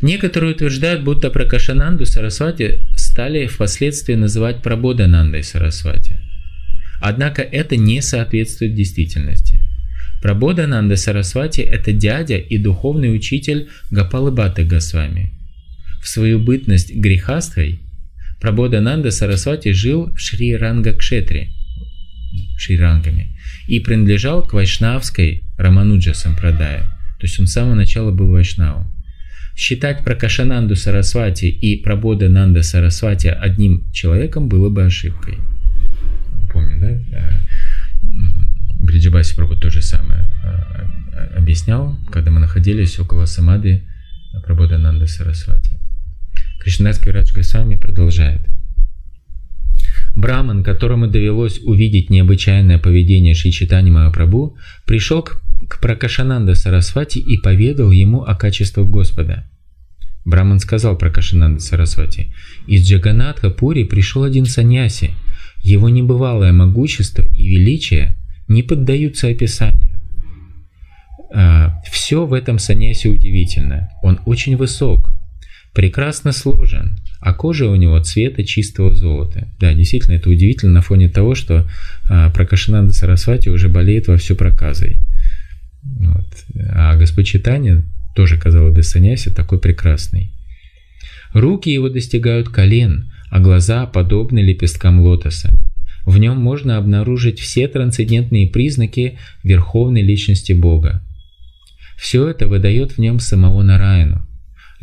Некоторые утверждают, будто Пракашананду Сарасвати стали впоследствии называть Прабоданандой Сарасвати. Однако это не соответствует действительности. Прабодананда Сарасвати – это дядя и духовный учитель Гапалы Баты Госвами. В свою бытность грехастой Прабодананда Сарасвати жил в Шри-Ранга-Кшетре, Шри-Рангами, и принадлежал к Вайшнавской Рамануджа Сампрадая, То есть он с самого начала был вайшнавом. Считать Пракашананду Сарасвати и Прабода Нанда Сарасвати одним человеком было бы ошибкой. Помню, да? Э, Бриджибаси Прабhu то же самое э, объяснял, когда мы находились около Самады Прабода Нанда Сарасвати. Кришнадский Радж Госвами продолжает. Браман, которому довелось увидеть необычайное поведение Шичитани Махапрабху, пришел к, к Пракашананда Сарасвати и поведал ему о качествах Господа. Браман сказал Пракашананда Сарасвати, «Из Джаганатха Пури пришел один саньяси. Его небывалое могущество и величие не поддаются описанию. А, Все в этом саньясе удивительно. Он очень высок, прекрасно сложен, а кожа у него цвета чистого золота. Да, действительно, это удивительно на фоне того, что а, Пракашинанда Сарасвати уже болеет во всю проказой. Вот. А Господь Читания тоже, казалось бы, саньяси такой прекрасный. Руки его достигают колен, а глаза подобны лепесткам лотоса. В нем можно обнаружить все трансцендентные признаки верховной личности Бога. Все это выдает в нем самого Нараяну.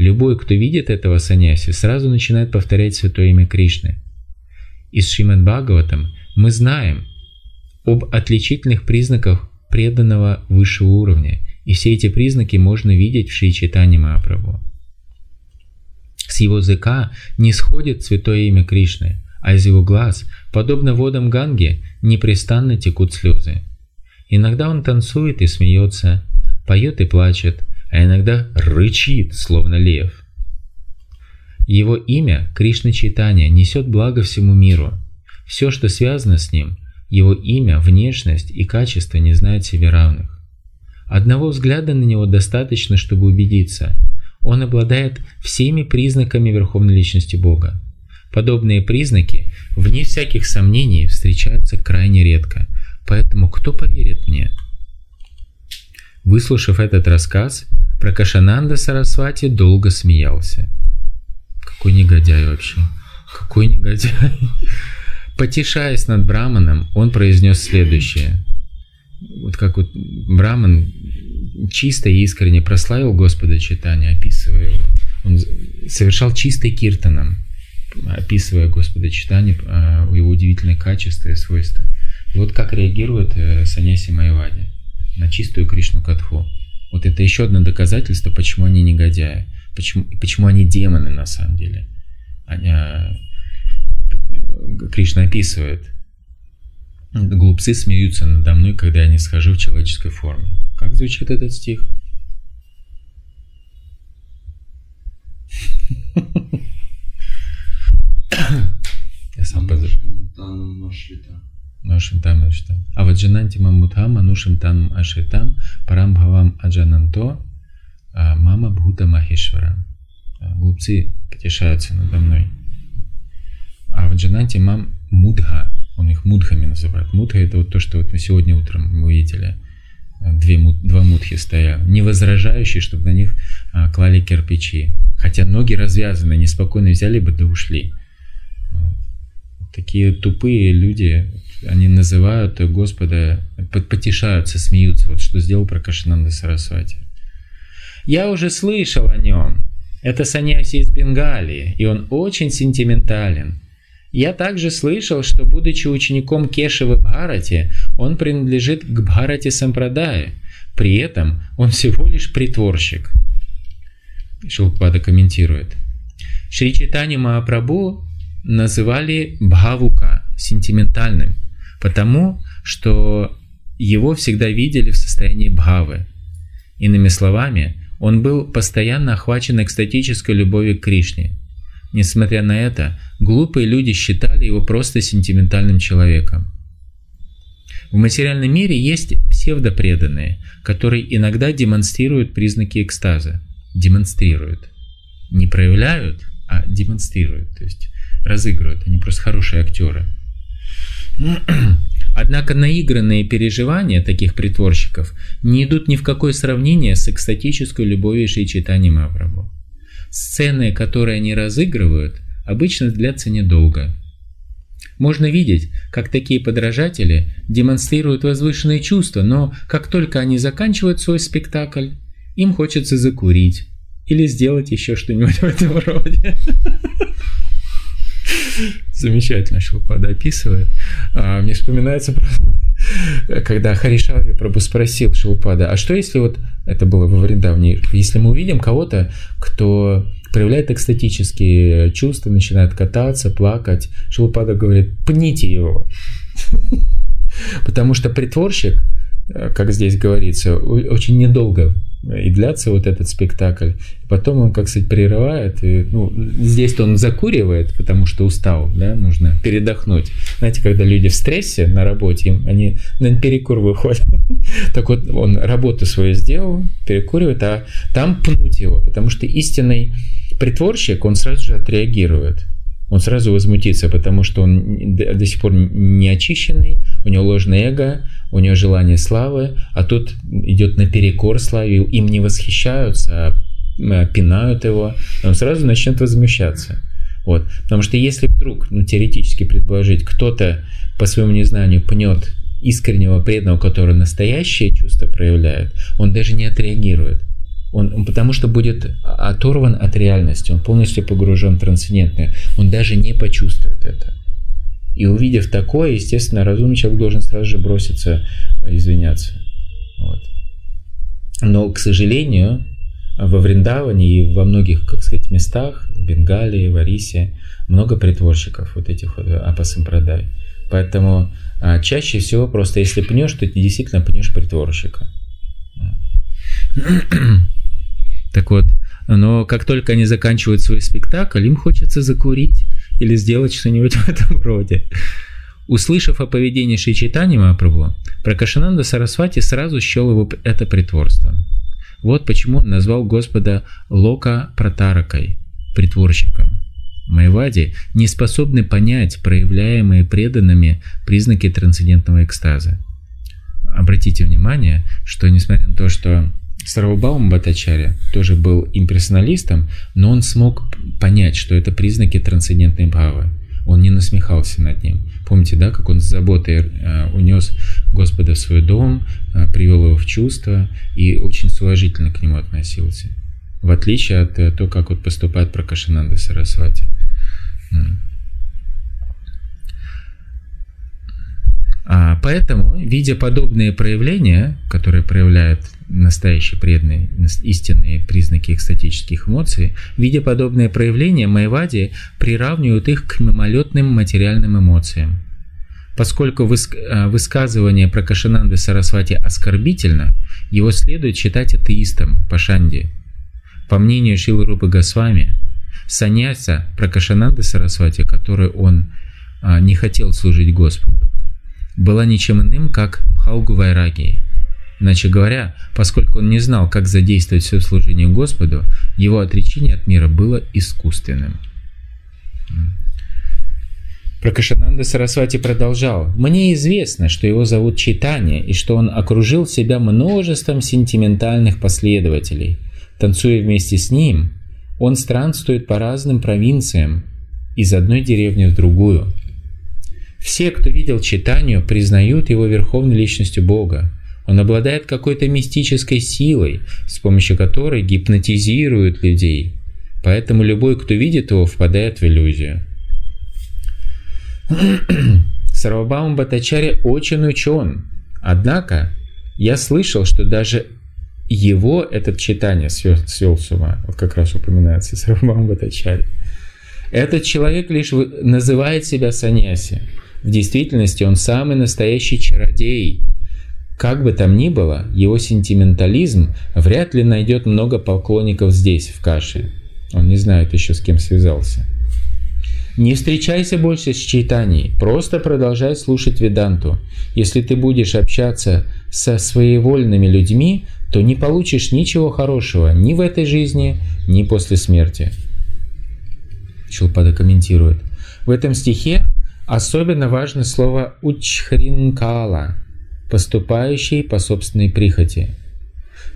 Любой, кто видит этого саньяси, сразу начинает повторять святое имя Кришны. Из Шримад Бхагаватам мы знаем об отличительных признаках преданного высшего уровня, и все эти признаки можно видеть в Шри Чайтане Махапрабху. С его языка не сходит святое имя Кришны, а из его глаз, подобно водам Ганги, непрестанно текут слезы. Иногда он танцует и смеется, поет и плачет, а иногда рычит, словно лев. Его имя, Кришна Чайтанья, несет благо всему миру. Все, что связано с ним, его имя, внешность и качество не знают себе равных. Одного взгляда на него достаточно, чтобы убедиться. Он обладает всеми признаками Верховной Личности Бога. Подобные признаки, вне всяких сомнений, встречаются крайне редко. Поэтому кто поверит мне? Выслушав этот рассказ, Пракашананда Сарасвати долго смеялся. Какой негодяй вообще. Какой негодяй. Потешаясь над Браманом, он произнес следующее. Вот как вот Браман чисто и искренне прославил Господа читания, описывая его. Он совершал чистой киртаном, описывая Господа читание, а, его удивительные качества и свойства. И вот как реагирует э, Саняси Майвади на чистую Кришну Катху. Вот это еще одно доказательство, почему они негодяи, почему, почему они демоны на самом деле. Они, а, Кришна описывает, глупцы смеются надо мной, когда я не схожу в человеческой форме. Как звучит этот стих? Я сам позову. Ношим там Ашритам. А вот Джананти Мамутхам, Анушим там Ашритам, Парамбхавам Аджананто, а Мама Бхута Махешвара. А, глупцы потешаются надо мной. А в Джананти Мам Мудха, он их мудхами называет. Мудха это вот то, что вот мы сегодня утром мы видели. Две, два мудхи стояли, не возражающие, чтобы на них а, клали кирпичи. Хотя ноги развязаны, неспокойно взяли бы да ушли. Такие тупые люди, они называют Господа, потешаются, смеются. Вот что сделал Пракашинанда Сарасвати. Я уже слышал о нем. Это саньяси из Бенгалии, и он очень сентиментален. Я также слышал, что, будучи учеником Кешевы Бхарати, он принадлежит к Бхарати Сампрадае. При этом он всего лишь притворщик. Шилпада комментирует. Шри Читани Махапрабху называли Бхавука, сентиментальным – Потому что его всегда видели в состоянии бхавы. Иными словами, он был постоянно охвачен экстатической любовью к Кришне. Несмотря на это, глупые люди считали его просто сентиментальным человеком. В материальном мире есть псевдопреданные, которые иногда демонстрируют признаки экстаза. Демонстрируют. Не проявляют, а демонстрируют. То есть разыгрывают. Они просто хорошие актеры. Однако наигранные переживания таких притворщиков не идут ни в какое сравнение с экстатической любовью Шри Чайтани Маврабу. Сцены, которые они разыгрывают, обычно длятся недолго. Можно видеть, как такие подражатели демонстрируют возвышенные чувства, но как только они заканчивают свой спектакль, им хочется закурить или сделать еще что-нибудь в этом роде. Замечательно Шилпада описывает. А, мне вспоминается когда Харишаури Прабу спросил Шилпада, а что если вот, это было во Вриндавне, если мы увидим кого-то, кто проявляет экстатические чувства, начинает кататься, плакать, Шилпада говорит, пните его. Потому что притворщик, э, как здесь говорится, очень недолго и длится вот этот спектакль. Потом он, как сказать, прерывает. И, ну, здесь-то он закуривает, потому что устал, да, нужно передохнуть. Знаете, когда люди в стрессе на работе, им, они на перекур выходят. так вот, он работу свою сделал, перекуривает, а там пнуть его, потому что истинный притворщик, он сразу же отреагирует он сразу возмутится, потому что он до сих пор не очищенный, у него ложное эго, у него желание славы, а тут идет наперекор славе, им не восхищаются, а пинают его, он сразу начнет возмущаться. Вот. Потому что если вдруг, ну, теоретически предположить, кто-то по своему незнанию пнет искреннего преданного, который настоящее чувство проявляет, он даже не отреагирует. Он, потому что будет оторван от реальности, он полностью погружен в трансцендентное, он даже не почувствует это. И увидев такое, естественно, разумный человек должен сразу же броситься э, извиняться. Вот. Но, к сожалению, во Вриндаване и во многих, как сказать, местах, в Бенгалии, в Арисе, много притворщиков вот этих вот апасампрадай. Поэтому а, чаще всего просто если пнешь, то ты действительно пнешь притворщика. Так вот, но как только они заканчивают свой спектакль, им хочется закурить или сделать что-нибудь в этом роде. Услышав о поведении Шичитани Махапрабху, Пракашананда Сарасвати сразу счел его это притворство. Вот почему он назвал Господа Лока Пратаракой, притворщиком. Майвади не способны понять проявляемые преданными признаки трансцендентного экстаза. Обратите внимание, что несмотря на то, что Сарвабаум Батачаря тоже был имперсоналистом, но он смог понять, что это признаки трансцендентной бхавы. Он не насмехался над ним. Помните, да, как он с заботой э, унес Господа в свой дом, э, привел его в чувство и очень с уважительно к нему относился. В отличие от э, того, как вот поступает Пракашананда Сарасвати. Поэтому, видя подобные проявления, которые проявляют настоящие преданные, истинные признаки экстатических эмоций, видя подобные проявления, Майвади приравнивают их к мимолетным материальным эмоциям. Поскольку а, высказывание про Кашинанды Сарасвати оскорбительно, его следует считать атеистом, пашанди. По мнению Шилы Рупы Госвами, саньяса Пракашананды Сарасвати, которой он а, не хотел служить Господу, была ничем иным, как Пхалгу Вайраги. Иначе говоря, поскольку он не знал, как задействовать все служение Господу, его отречение от мира было искусственным. Пракашананда Сарасвати продолжал. «Мне известно, что его зовут Читание, и что он окружил себя множеством сентиментальных последователей. Танцуя вместе с ним, он странствует по разным провинциям, из одной деревни в другую. Все, кто видел читанию, признают его верховной личностью Бога. Он обладает какой-то мистической силой, с помощью которой гипнотизирует людей. Поэтому любой, кто видит его, впадает в иллюзию. Сарвабаум Батачари очень учен. Однако я слышал, что даже его этот читание свел, с ума. Вот как раз упоминается Сарвабаум Батачари. Этот человек лишь называет себя саньяси. В действительности он самый настоящий чародей. Как бы там ни было, его сентиментализм вряд ли найдет много поклонников здесь, в Каше. Он не знает еще, с кем связался. Не встречайся больше с читанием, просто продолжай слушать Веданту. Если ты будешь общаться со своевольными людьми, то не получишь ничего хорошего ни в этой жизни, ни после смерти. Чулпада комментирует. В этом стихе Особенно важно слово «учхринкала», поступающий по собственной прихоти.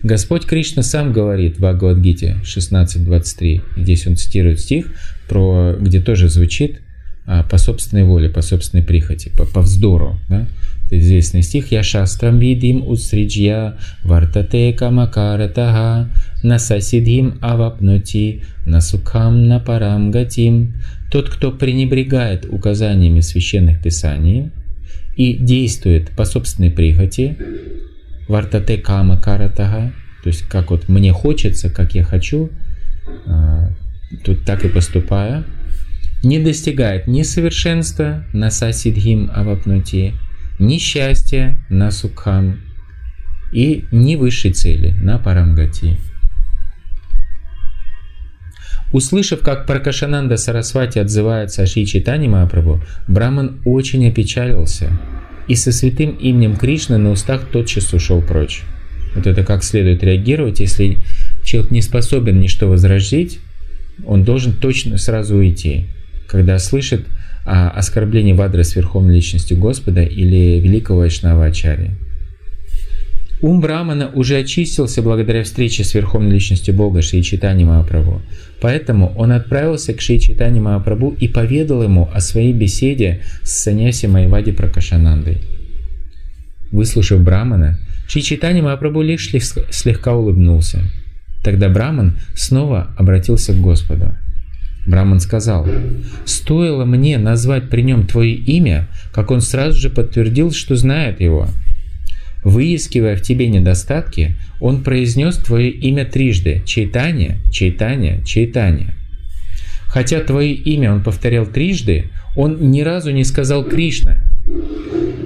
Господь Кришна сам говорит в Бхагавадгите 16.23, здесь он цитирует стих, про, где тоже звучит а, по собственной воле, по собственной прихоти, по, по вздору. Да? То известный стих «Яшастрам видим устриджья вартате камакаратага насасидхим авапнути насукхам напарам гатим». Тот, кто пренебрегает указаниями священных писаний и действует по собственной прихоти, вартате кама каратага, то есть как вот мне хочется, как я хочу, а, тут так и поступая, не достигает ни совершенства на сасидхим авапнути, ни счастья на сукхам и ни высшей цели на парамгати. Услышав, как Пракашананда Сарасвати отзывается о Шри Читани Махапрабху, Браман очень опечалился и со святым именем Кришны на устах тотчас ушел прочь. Вот это как следует реагировать, если человек не способен ничто возрождить, он должен точно сразу уйти, когда слышит о оскорблении в адрес Верховной Личности Господа или Великого Вайшнава Ачарьи. Ум Брамана уже очистился благодаря встрече с Верховной Личностью Бога Шри Читани Махапрабху. Поэтому он отправился к Шри Читани Махапрабху и поведал ему о своей беседе с Саньяси Майвади Пракашанандой. Выслушав Брамана, Шри Читани Махапрабху лишь слегка улыбнулся. Тогда Браман снова обратился к Господу. Браман сказал, «Стоило мне назвать при нем твое имя, как он сразу же подтвердил, что знает его». Выискивая в тебе недостатки, он произнес твое имя трижды – Чайтанья, Чайтанья, Чайтанья. Хотя твое имя он повторял трижды, он ни разу не сказал Кришна.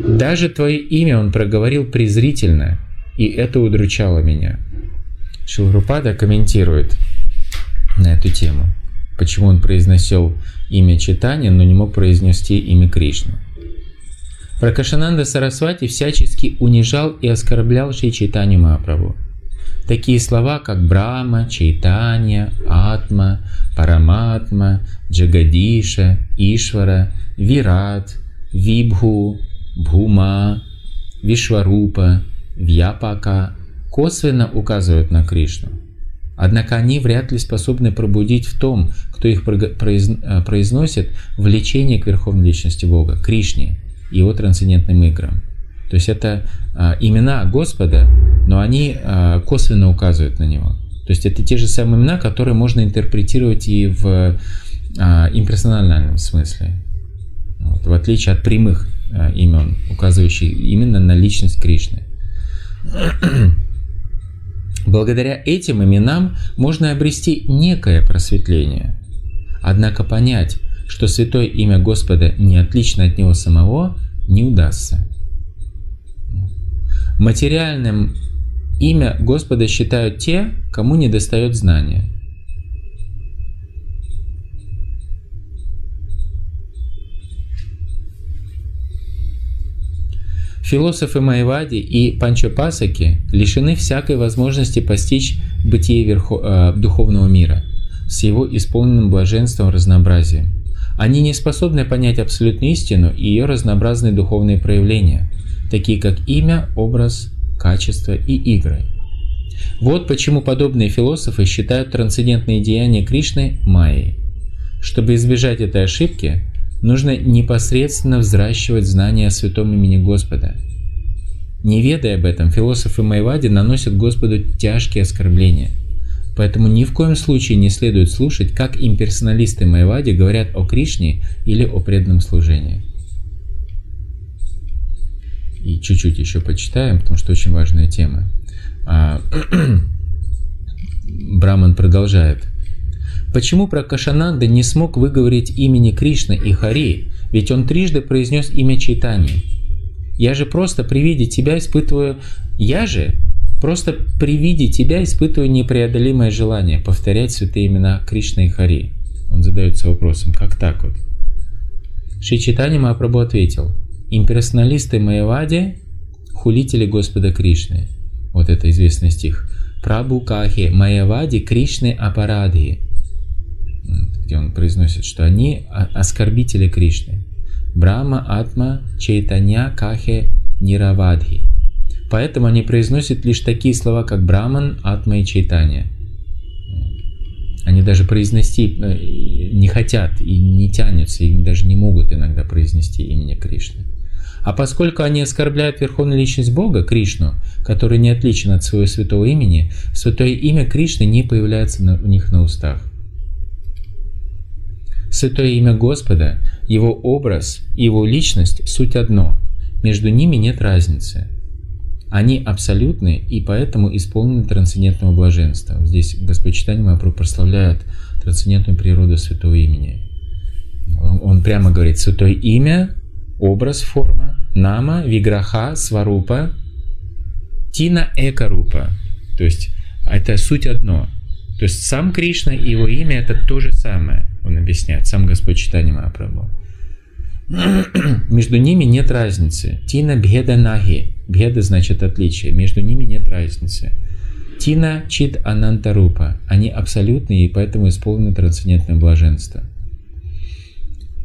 Даже твое имя он проговорил презрительно, и это удручало меня. Шилрупада комментирует на эту тему, почему он произносил имя Читания, но не мог произнести имя Кришны. Пракашананда Сарасвати всячески унижал и оскорблял Шри Чайтанью Махапрабху. Такие слова, как Брама, Чайтанья, Атма, Параматма, Джагадиша, Ишвара, Вират, Вибху, Бхума, Вишварупа, Вьяпака косвенно указывают на Кришну. Однако они вряд ли способны пробудить в том, кто их э, произносит, влечение к Верховной Личности Бога, Кришне, его трансцендентным играм. То есть это а, имена Господа, но они а, косвенно указывают на него. То есть это те же самые имена, которые можно интерпретировать и в а, имперсональном смысле. Вот, в отличие от прямых а, имен, указывающих именно на личность Кришны. Благодаря этим именам можно обрести некое просветление. Однако понять, что святое имя Господа не отлично от Него самого, не удастся. Материальным имя Господа считают те, кому не достает знания. Философы Майвади и Панчапасаки лишены всякой возможности постичь бытие верхо, э, духовного мира с его исполненным блаженством разнообразием. Они не способны понять абсолютную истину и ее разнообразные духовные проявления, такие как имя, образ, качество и игры. Вот почему подобные философы считают трансцендентные деяния Кришны майей. Чтобы избежать этой ошибки, нужно непосредственно взращивать знания о святом имени Господа. Не ведая об этом, философы Майвади наносят Господу тяжкие оскорбления – Поэтому ни в коем случае не следует слушать, как имперсоналисты Майвади говорят о Кришне или о преданном служении. И чуть-чуть еще почитаем, потому что очень важная тема. А, Браман продолжает. Почему Пракашананда не смог выговорить имени Кришны и Хари, ведь он трижды произнес имя Чайтани? Я же просто при виде тебя испытываю... Я же Просто при виде тебя испытываю непреодолимое желание повторять святые имена Кришны и Хари. Он задается вопросом, как так вот? Шри Читани Махапрабху ответил, имперсоналисты Майявади – хулители Господа Кришны. Вот это известный стих. Прабу Кахи Майявади Кришны Апарадхи. Где он произносит, что они оскорбители Кришны. Брама Атма Чайтанья Кахе Ниравадхи. Поэтому они произносят лишь такие слова, как Браман, Атма и Чайтанья. Они даже произнести э, не хотят и не тянутся, и даже не могут иногда произнести имени Кришны. А поскольку они оскорбляют Верховную Личность Бога, Кришну, который не отличен от своего святого имени, святое имя Кришны не появляется у них на устах. Святое имя Господа, Его образ и Его личность – суть одно. Между ними нет разницы. Они абсолютны и поэтому исполнены трансцендентного блаженства. Здесь Господь Махапрабху прославляет трансцендентную природу святого имени. Он, он прямо говорит, святое имя, образ, форма, нама, виграха, сварупа, тина экарупа. То есть это суть одно. То есть сам Кришна и его имя это то же самое, он объясняет, сам Господь Читание Махапрабху. Между ними нет разницы. Тина бхеда наги. Бхеда значит отличие. Между ними нет разницы. Тина чит анантарупа. Они абсолютные и поэтому исполнены трансцендентное блаженство.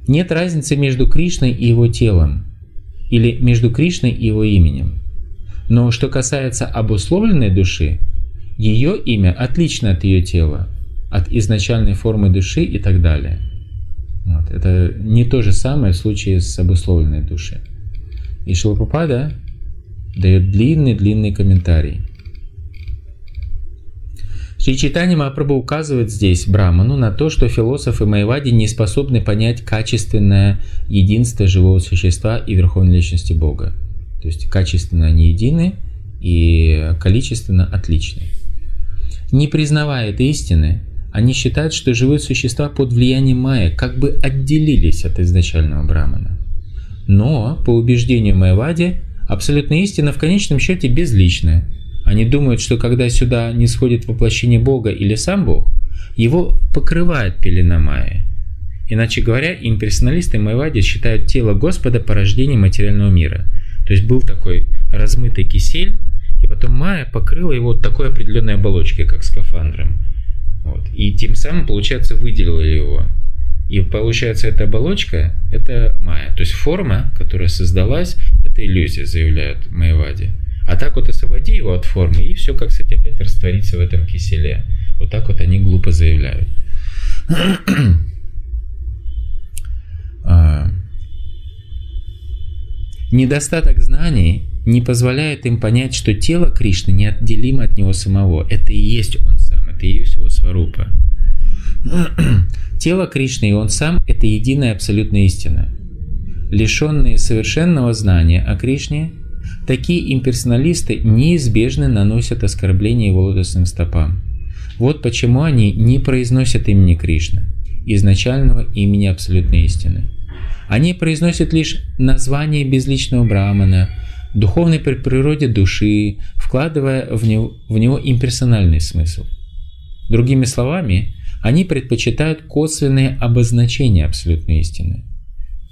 Нет разницы между Кришной и его телом или между Кришной и его именем. Но что касается обусловленной души, ее имя отлично от ее тела, от изначальной формы души и так далее. Вот. Это не то же самое в случае с обусловленной душой. И Шилапупада дает длинный-длинный комментарий. Шри Читани Махапрабху указывает здесь Браману на то, что философы Майвади не способны понять качественное единство живого существа и верховной личности Бога. То есть качественно они едины и количественно отличны. Не признавая этой истины, они считают, что живые существа под влиянием Майя как бы отделились от изначального Брамана. Но, по убеждению Майвади, абсолютная истина в конечном счете безличная – они думают, что когда сюда не сходит воплощение Бога или сам Бог, его покрывает пелена Майя. Иначе говоря, имперсоналисты Майвади считают тело Господа порождением материального мира. То есть был такой размытый кисель, и потом Майя покрыла его такой определенной оболочкой, как скафандром. Вот. И тем самым, получается, выделила его. И получается, эта оболочка – это Майя. То есть форма, которая создалась, это иллюзия, заявляют Майвади. А так вот освободи его от формы, и все, как, кстати, опять растворится в этом киселе. Вот так вот они глупо заявляют. А, недостаток знаний не позволяет им понять, что тело Кришны неотделимо от него самого. Это и есть он это и есть его сварупа. Тело Кришны и он сам – это единая абсолютная истина. Лишенные совершенного знания о Кришне – Такие имперсоналисты неизбежно наносят оскорбления его лотосным стопам. Вот почему они не произносят имени Кришны, изначального имени абсолютной истины. Они произносят лишь название безличного брамана, духовной природе души, вкладывая в него, в него имперсональный смысл. Другими словами, они предпочитают косвенные обозначения абсолютной истины –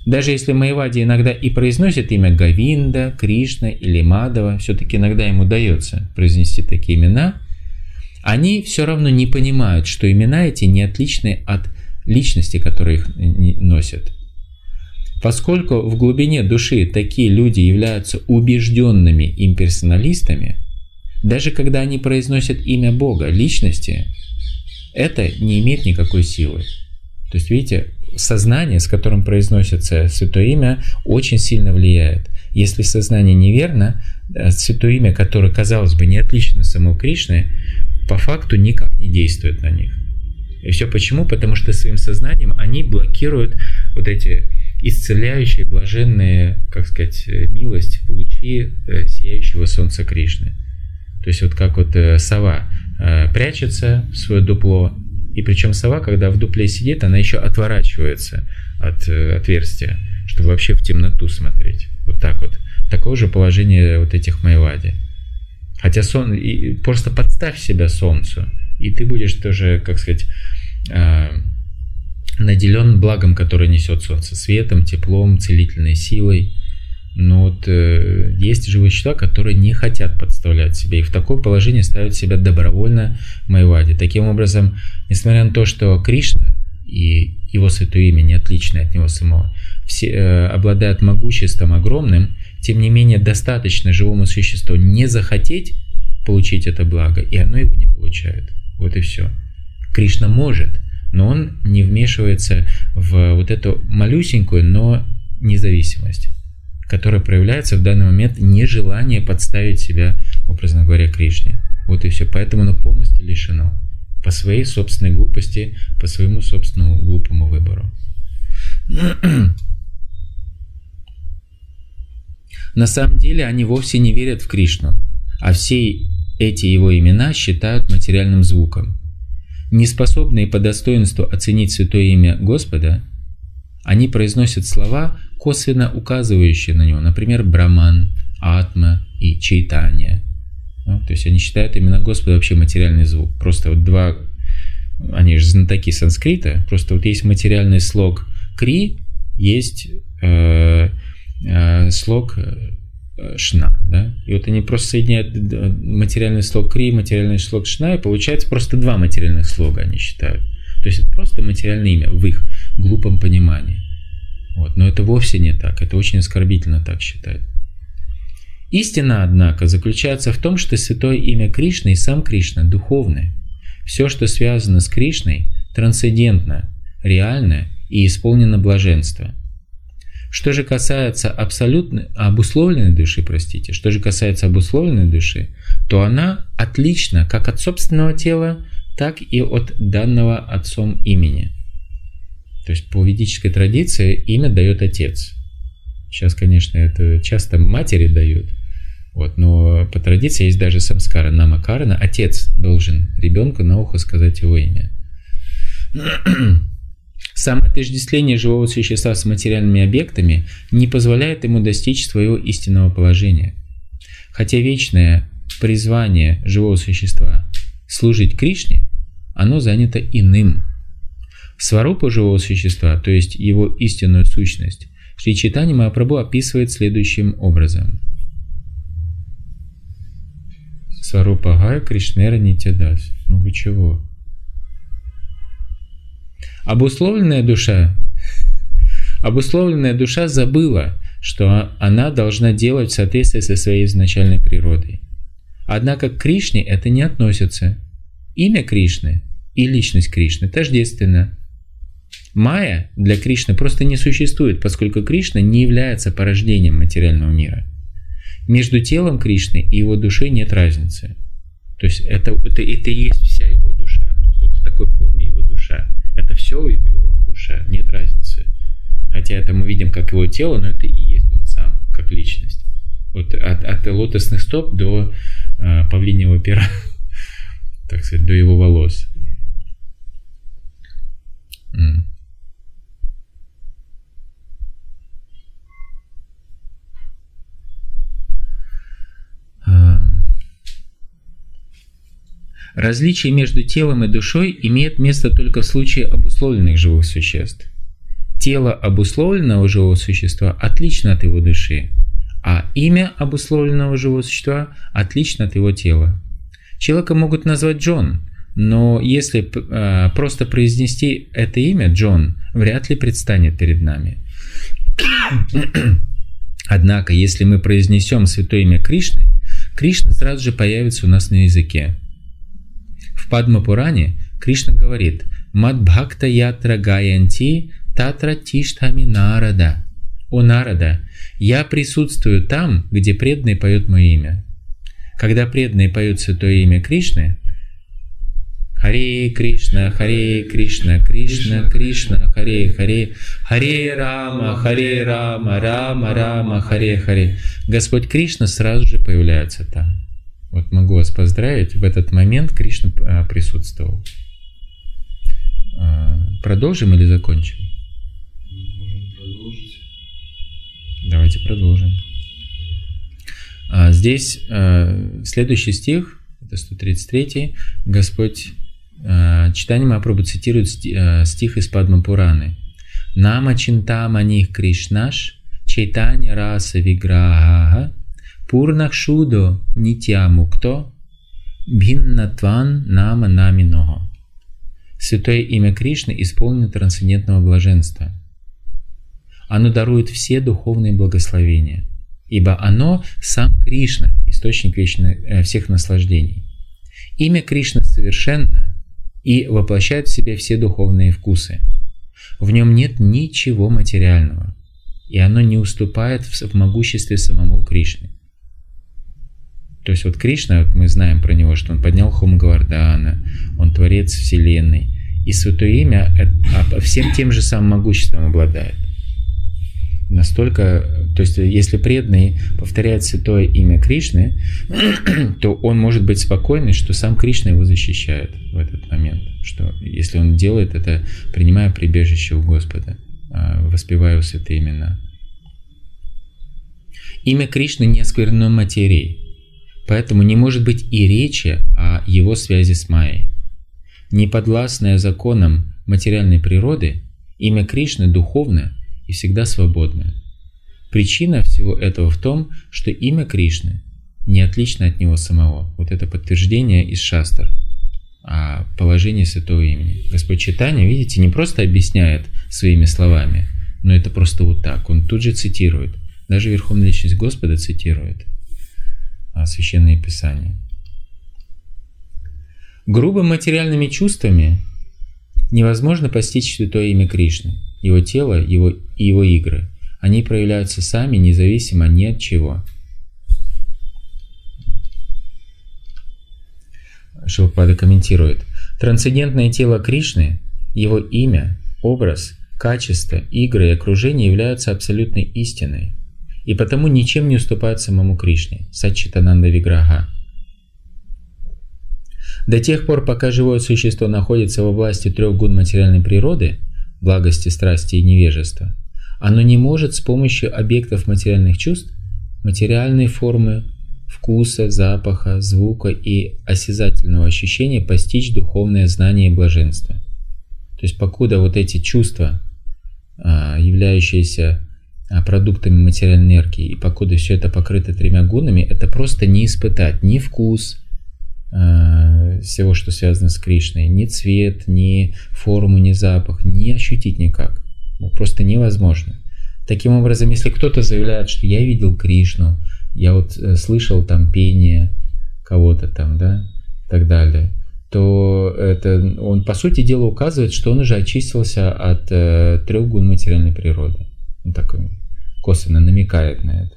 даже если Майвади иногда и произносит имя Гавинда, Кришна или Мадова, все-таки иногда ему удается произнести такие имена, они все равно не понимают, что имена эти не отличны от личности, которые их носят. Поскольку в глубине души такие люди являются убежденными имперсоналистами, даже когда они произносят имя Бога, личности, это не имеет никакой силы. То есть, видите, сознание, с которым произносится Святое Имя, очень сильно влияет. Если сознание неверно, Святое Имя, которое, казалось бы, не отлично самого Кришны, по факту никак не действует на них. И все почему? Потому что своим сознанием они блокируют вот эти исцеляющие, блаженные, как сказать, милость, лучи э, сияющего солнца Кришны. То есть вот как вот э, сова э, прячется в свое дупло, и причем сова, когда в дупле сидит, она еще отворачивается от э, отверстия, чтобы вообще в темноту смотреть. Вот так вот. Такое же положение вот этих майвади. Хотя сон, и просто подставь себя солнцу, и ты будешь тоже, как сказать, наделен благом, которое несет солнце, светом, теплом, целительной силой. Но вот э, есть живые существа, которые не хотят подставлять себя, и в такое положение ставят себя добровольно Майвади. Таким образом, несмотря на то, что Кришна и его святое имя не отличное от него самого, все, э, обладают могуществом огромным, тем не менее достаточно живому существу не захотеть получить это благо, и оно его не получает. Вот и все. Кришна может, но он не вмешивается в вот эту малюсенькую, но независимость которое проявляется в данный момент нежелание подставить себя, образно говоря, Кришне. Вот и все. Поэтому оно полностью лишено. По своей собственной глупости, по своему собственному глупому выбору. На самом деле они вовсе не верят в Кришну, а все эти его имена считают материальным звуком. Неспособные по достоинству оценить святое имя Господа, они произносят слова, косвенно указывающие на него, например, Браман, Атма и Чайтания. Ну, то есть они считают именно Господа вообще материальный звук. Просто вот два, они же знатоки санскрита, просто вот есть материальный слог Кри, есть э, э, слог э, шна, да, и вот они просто соединяют материальный слог кри, материальный слог шна, и получается просто два материальных слога они считают. То есть это просто материальное имя в их глупом понимании. Вот. Но это вовсе не так, это очень оскорбительно так считать. Истина, однако, заключается в том, что святое имя Кришны и сам Кришна духовны. Все, что связано с Кришной, трансцендентно, реально и исполнено блаженства – что же касается абсолютно обусловленной души, простите, что же касается обусловленной души, то она отлична как от собственного тела, так и от данного отцом имени. То есть по ведической традиции имя дает отец. Сейчас, конечно, это часто матери дают, вот, но по традиции есть даже самскара, намакарана. Отец должен ребенку на ухо сказать его имя. Самоотождествление живого существа с материальными объектами не позволяет ему достичь своего истинного положения. Хотя вечное призвание живого существа – служить Кришне, оно занято иным. Сварупу живого существа, то есть его истинную сущность, Шри Читани Махапрабху описывает следующим образом. Сварупа Гая Кришнера Нитядас. Ну вы чего? Обусловленная душа, обусловленная душа забыла, что она должна делать в соответствии со своей изначальной природой. Однако к Кришне это не относится. Имя Кришны и личность Кришны тождественна. Майя для Кришны просто не существует, поскольку Кришна не является порождением материального мира. Между телом Кришны и его душой нет разницы. То есть это, это, это и есть вся его душа. Вот в такой форме его душа. Это все его душа, нет разницы. Хотя это мы видим как его тело, но это и есть он сам, как личность. Вот от, от лотосных стоп до э, павлиньего пера, так сказать, до его волос. Mm. Различие между телом и душой имеет место только в случае обусловленных живых существ. Тело обусловленного живого существа отлично от его души, а имя обусловленного живого существа отлично от его тела. Человека могут назвать Джон, но если э, просто произнести это имя Джон, вряд ли предстанет перед нами. Однако, если мы произнесем святое имя Кришны, Кришна сразу же появится у нас на языке. В Падмапуране Кришна говорит «Мадбхакта ятра гаянти татра тиштхами нарада». «О Нарада, я присутствую там, где преданные поют мое имя». Когда преданные поют святое имя Кришны, Харе Кришна, Харе Кришна, Кришна Кришна, Харе Харе, Харе Рама, Харе Рама, Рама Рама, Харе Харе. Господь Кришна сразу же появляется там. Вот могу вас поздравить, в этот момент Кришна а, присутствовал. А, продолжим или закончим? Давайте продолжим. А, здесь следующий стих, это 133, Господь Читание Мапрабху цитирует стих из Падма Пураны. Нама чинтамани Кришнаш чайтанья раса виграха Пурнахшудо нитьямукто бхиннатван нама наминого. Святое имя Кришны исполнено трансцендентного блаженства. Оно дарует все духовные благословения, ибо оно сам Кришна, источник вечных, э, всех наслаждений. Имя Кришны совершенно и воплощает в себе все духовные вкусы. В нем нет ничего материального – и оно не уступает в могуществе самому Кришны. То есть вот Кришна, вот мы знаем про него, что он поднял Хом Гавардана, он творец Вселенной, и Святое Имя а, всем тем же самым могуществом обладает. Настолько, то есть если преданный повторяет Святое Имя Кришны, то он может быть спокойный, что сам Кришна его защищает в этот момент. Что если он делает это, принимая прибежище у Господа, а, воспевая святые имена. Имя Кришны не осквернено материей, поэтому не может быть и речи о его связи с Майей. Неподвластное законам материальной природы, имя Кришны духовно и всегда свободно. Причина всего этого в том, что имя Кришны не отлично от него самого. Вот это подтверждение из шастр о положении святого имени. Господь Читания, видите, не просто объясняет своими словами, но это просто вот так. Он тут же цитирует. Даже Верховная Личность Господа цитирует Священные Писания. Грубо материальными чувствами невозможно постичь святое имя Кришны, его тело его, его игры. Они проявляются сами, независимо ни от чего. Шилпада комментирует. Трансцендентное тело Кришны, его имя, образ, качество, игры и окружение являются абсолютной истиной, и потому ничем не уступают самому Кришне, Сачитананда Виграха. До тех пор, пока живое существо находится во власти трех гун материальной природы, благости, страсти и невежества, оно не может с помощью объектов материальных чувств, материальной формы, вкуса, запаха, звука и осязательного ощущения постичь духовное знание и блаженство. То есть покуда вот эти чувства, а, являющиеся а, продуктами материальной энергии, и покуда все это покрыто тремя гунами, это просто не испытать ни вкус, всего, что связано с Кришной. Ни цвет, ни форму, ни запах, не ощутить никак. Ну, просто невозможно. Таким образом, если кто-то заявляет, что я видел Кришну, я вот э, слышал там пение кого-то там, да, и так далее, то это он по сути дела указывает, что он уже очистился от э, трех гун материальной природы. Он так косвенно намекает на это.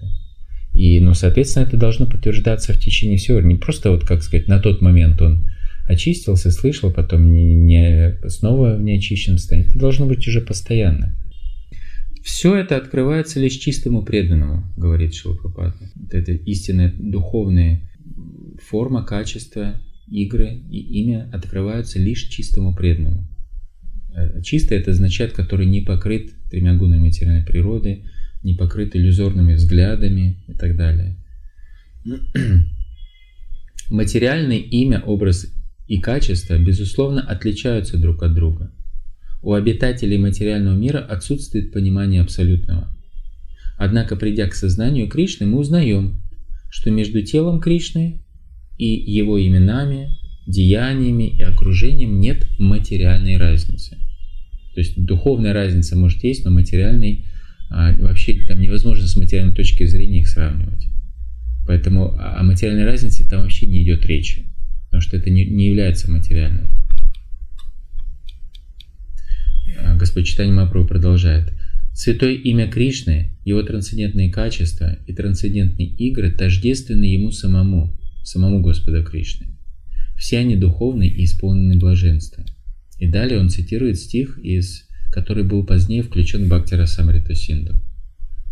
И, ну, соответственно, это должно подтверждаться в течение всего. Не просто вот, как сказать, на тот момент он очистился, слышал, потом не, не, снова в неочищенном состоянии. Это должно быть уже постоянно. Все это открывается лишь чистому преданному, говорит Шилапрапада. Это истинная духовная форма, качество, игры и имя открываются лишь чистому преданному. Э, чистый это означает, который не покрыт тремя гунами материальной природы, не покрыт иллюзорными взглядами и так далее. Материальное имя, образ и качество, безусловно, отличаются друг от друга. У обитателей материального мира отсутствует понимание абсолютного. Однако, придя к сознанию Кришны, мы узнаем, что между телом Кришны и его именами, деяниями и окружением нет материальной разницы. То есть духовная разница может есть, но материальной а вообще там невозможно с материальной точки зрения их сравнивать. Поэтому о материальной разнице там вообще не идет речи, потому что это не, не является материальным. А Господь Читание Мапрабху продолжает. Святое имя Кришны, его трансцендентные качества и трансцендентные игры тождественны ему самому, самому Господу Кришны. Все они духовны и исполнены блаженства. И далее он цитирует стих из который был позднее включен в Бхактира Самрита Синду.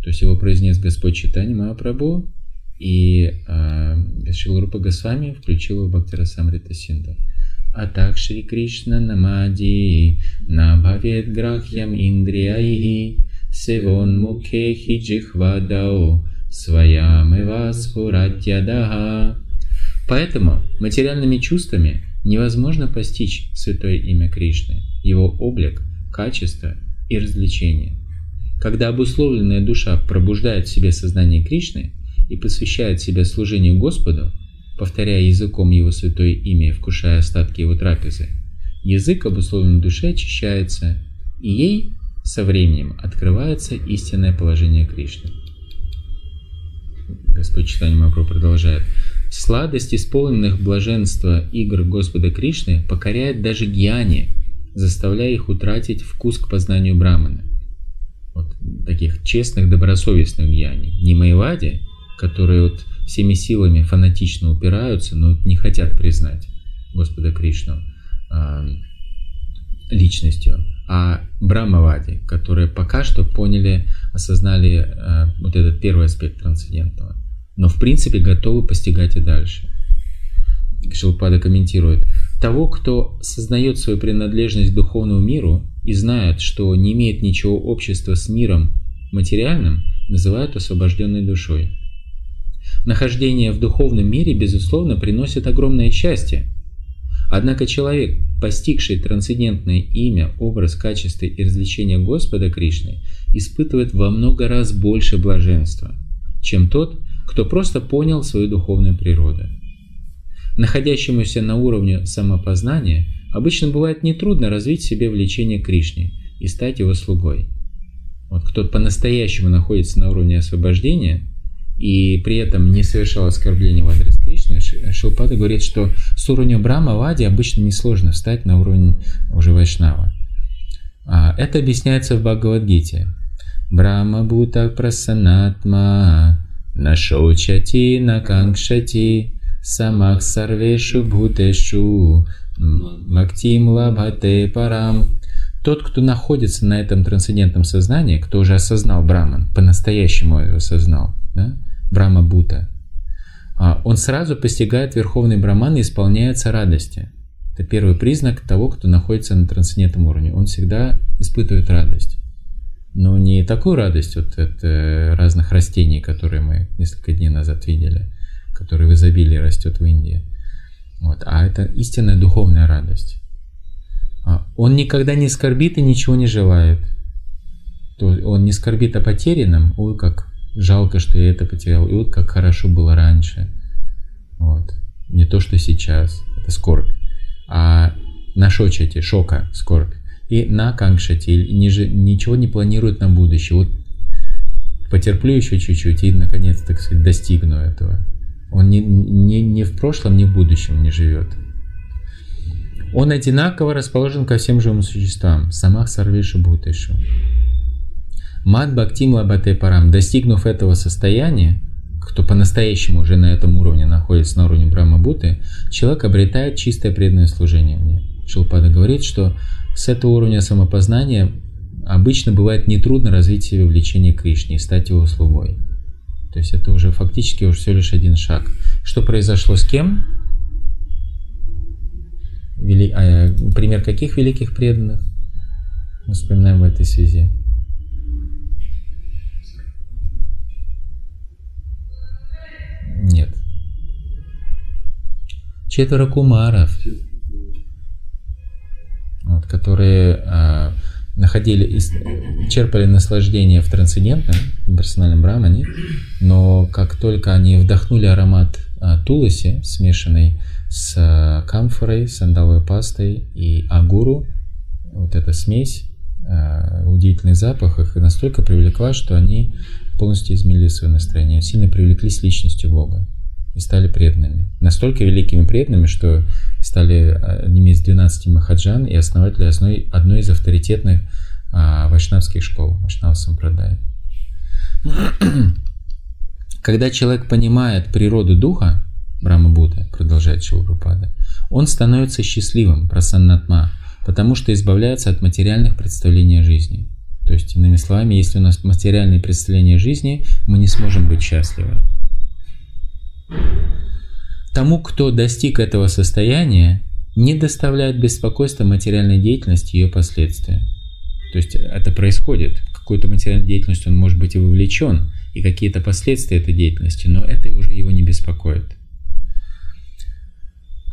То есть его произнес Господь Читани Махапрабху, и э, Шилрупа Госвами включил его в Бхактира Самрита Синду. А так Шри Кришна Намади Набхавет Грахьям Индриаи Севон Мукехи Джихвадао Своямева Спуратьядаха. Поэтому материальными чувствами невозможно постичь святое имя Кришны, его облик – качество и развлечение. Когда обусловленная душа пробуждает в себе сознание Кришны и посвящает себя служению Господу, повторяя языком Его святое имя и вкушая остатки Его трапезы, язык обусловленной души очищается, и ей со временем открывается истинное положение Кришны. Господь Читание Мапро продолжает. Сладость исполненных блаженства игр Господа Кришны покоряет даже гьяни, заставляя их утратить вкус к познанию Брамана. вот таких честных, добросовестных гьяни. Не Майвади, которые вот всеми силами фанатично упираются, но не хотят признать Господа Кришну э, личностью, а Брамавади, которые пока что поняли, осознали э, вот этот первый аспект трансцендентного, но в принципе готовы постигать и дальше. Шилпада комментирует, того, кто сознает свою принадлежность к духовному миру и знает, что не имеет ничего общества с миром материальным, называют освобожденной душой. Нахождение в духовном мире, безусловно, приносит огромное счастье. Однако человек, постигший трансцендентное имя, образ, качество и развлечение Господа Кришны, испытывает во много раз больше блаженства, чем тот, кто просто понял свою духовную природу. Находящемуся на уровне самопознания обычно бывает нетрудно развить в себе влечение к Кришне и стать его слугой. Вот кто по-настоящему находится на уровне освобождения и при этом не совершал оскорбления в адрес Кришны, Шилпада говорит, что с уровня Брахма Вади обычно несложно встать на уровень уже Вайшнава. А это объясняется в Бхагавадгите. Брахма Бута Прасанатма Нашочати Накангшати Самах Сарвешу Бхутешу Мактим Лабхате Парам. Тот, кто находится на этом трансцендентном сознании, кто уже осознал Браман, по-настоящему осознал, да? Брама Бута, а, он сразу постигает Верховный Браман и исполняется радости. Это первый признак того, кто находится на трансцендентном уровне. Он всегда испытывает радость. Но не такую радость вот от э, разных растений, которые мы несколько дней назад видели, которые в изобилии растет в Индии. Вот. А это истинная духовная радость. А, он никогда не скорбит и ничего не желает. То он не скорбит о потерянном, ой, как жалко, что я это потерял, и вот как хорошо было раньше. Вот. Не то, что сейчас. Это скорбь. А на шочете, шока, скорбь. И на кангшате, ниже, ничего не планирует на будущее. Вот потерплю еще чуть-чуть и, наконец, так сказать, достигну этого. Он не, не, не в прошлом, не в будущем не живет. Он одинаково расположен ко всем живым существам. Самах сарвишу бутышу. Мат Бхактим Лабате Парам, достигнув этого состояния, кто по-настоящему уже на этом уровне находится, на уровне Брахма Буты, человек обретает чистое преданное служение мне. Шилпада говорит, что с этого уровня самопознания обычно бывает нетрудно развить себе влечение к Кришне и стать его слугой. То есть это уже фактически уже всего лишь один шаг. Что произошло с кем? Вели... А, пример каких великих преданных мы вспоминаем в этой связи? Нет. Четверо кумаров, вот, которые а, находили, черпали наслаждение в трансцендентном, в персональном брамане, но как только они вдохнули аромат а, туласи, смешанный с а, камфорой, сандаловой пастой и агуру, вот эта смесь, а, удивительный запах их настолько привлекла, что они полностью изменили свое настроение, сильно привлеклись личностью Бога и стали преданными. Настолько великими преданными, что стали одними из 12 махаджан и основатели одной, одной из авторитетных а, вайшнавских школ, Вайшнава Сампрадай. Когда человек понимает природу духа, Брахма Будда, продолжает Шилапрапада, он становится счастливым, прасаннатма, потому что избавляется от материальных представлений о жизни. То есть, иными словами, если у нас материальные представления о жизни, мы не сможем быть счастливы. Тому, кто достиг этого состояния, не доставляет беспокойства материальной деятельности и ее последствия. То есть это происходит. Какой-то материальной деятельностью он может быть и вовлечен, и какие-то последствия этой деятельности, но это уже его не беспокоит.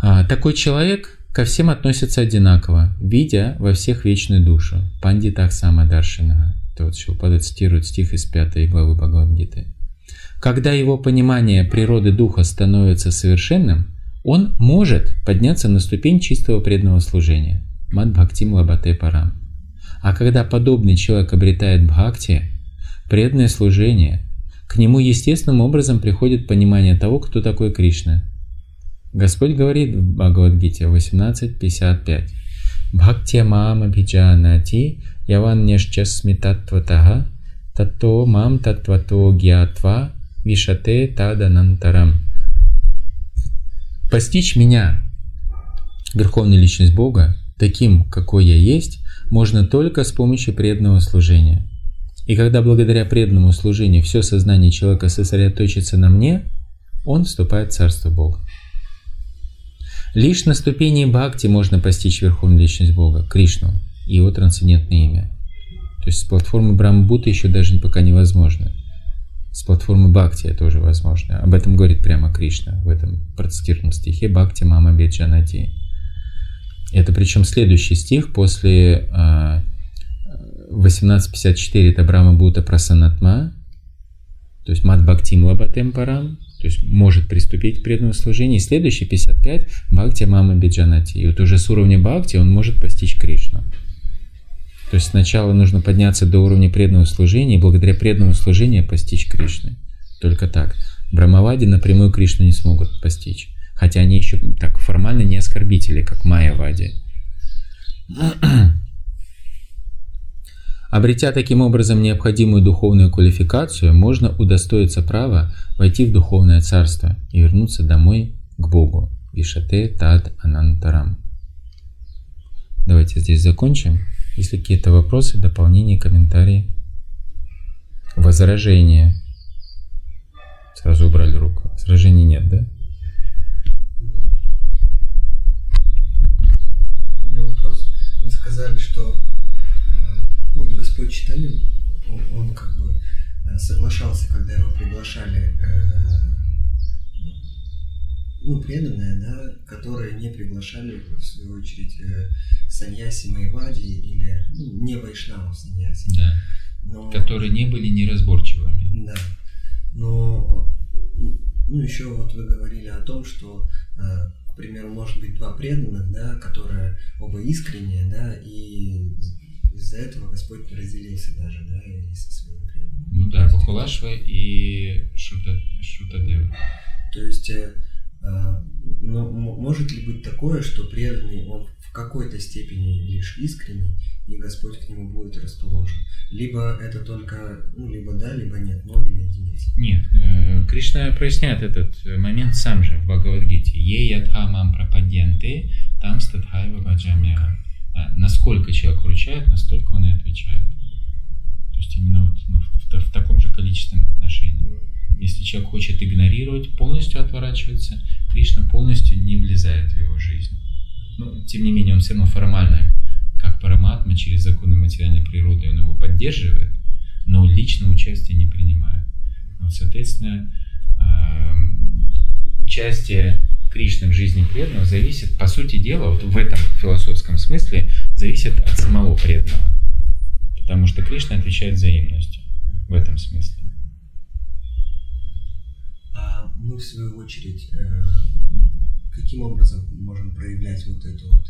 А, такой человек ко всем относится одинаково, видя во всех вечную душу. Пандитах Самадаршина. Это вот Шилпада цитирует стих из 5 главы Бхагавадгиты. Когда его понимание природы духа становится совершенным, он может подняться на ступень чистого преданного служения. Мад Бхактим Лабате Парам. А когда подобный человек обретает бхакти, преданное служение, к нему естественным образом приходит понимание того, кто такой Кришна. Господь говорит в Бхагавадгите 18.55 Бхактия мама биджанати яван нешча смитатватага Тато мам татвато гьятва вишате таданантарам. Постичь меня, Верховная Личность Бога, таким, какой я есть, можно только с помощью преданного служения. И когда благодаря преданному служению все сознание человека сосредоточится на мне, он вступает в Царство Бога. Лишь на ступени Бхакти можно постичь Верховную Личность Бога, Кришну, и его трансцендентное имя. То есть с платформы Брамбута еще даже пока невозможно. С платформы Бхакти это уже возможно. Об этом говорит прямо Кришна в этом процитированном стихе Бхакти Мама Беджанати. Это причем следующий стих после 1854 это Брама Бута Прасанатма, то есть Мад Бхактим Лабатем Парам, то есть может приступить к преданному служению. И следующий 55 Бхакти Мама Биджанати. И вот уже с уровня Бхакти он может постичь Кришну. То есть сначала нужно подняться до уровня преданного служения и благодаря преданному служению постичь Кришны. Только так. Брамавади напрямую Кришну не смогут постичь. Хотя они еще так формально не оскорбители, как Майявади. Обретя таким образом необходимую духовную квалификацию, можно удостоиться права войти в духовное царство и вернуться домой к Богу. Вишате Тад Анантарам. Давайте здесь закончим. Если какие-то вопросы, дополнения, комментарии, возражения. Сразу убрали руку. Возражений нет, да? У меня вопрос. Вы сказали, что э, ну, Господь Читанин, он, он как бы э, соглашался, когда его приглашали э, ну, преданные, да, которые не приглашали, в свою очередь, э, саньяси Майвади или ну, не вайшнавов саньяси. Да. Но... Которые не были неразборчивыми. Да. Но ну, еще вот вы говорили о том, что, э, к примеру, может быть два преданных, да, которые оба искренние, да, и из-за этого Господь разделился даже, да, и со своими преданными. Ну да, Бахулашва и Шута, Шутадева. То есть э, но может ли быть такое, что преданный, он в какой-то степени лишь искренний, и Господь к нему будет расположен? Либо это только, ну, либо да, либо нет, ноль или единица? Нет, э, Кришна проясняет этот момент сам же в Бхагавадгите. Е ядха мам пропаденты, там статхайва баджамя. Насколько человек вручает, настолько он и отвечает. То есть именно вот ну, в, в, в таком же количественном отношении. Если человек хочет игнорировать, полностью отворачивается, Кришна полностью не влезает в его жизнь. Но, тем не менее, он все равно формально, как параматма, через законы материальной природы, он его поддерживает, но лично участие не принимает. Вот, соответственно, участие Кришны в жизни преданного зависит, по сути дела, вот в этом философском смысле, зависит от самого преданного. Потому что Кришна отвечает взаимностью в этом смысле мы в свою очередь э, каким образом можем проявлять вот эту вот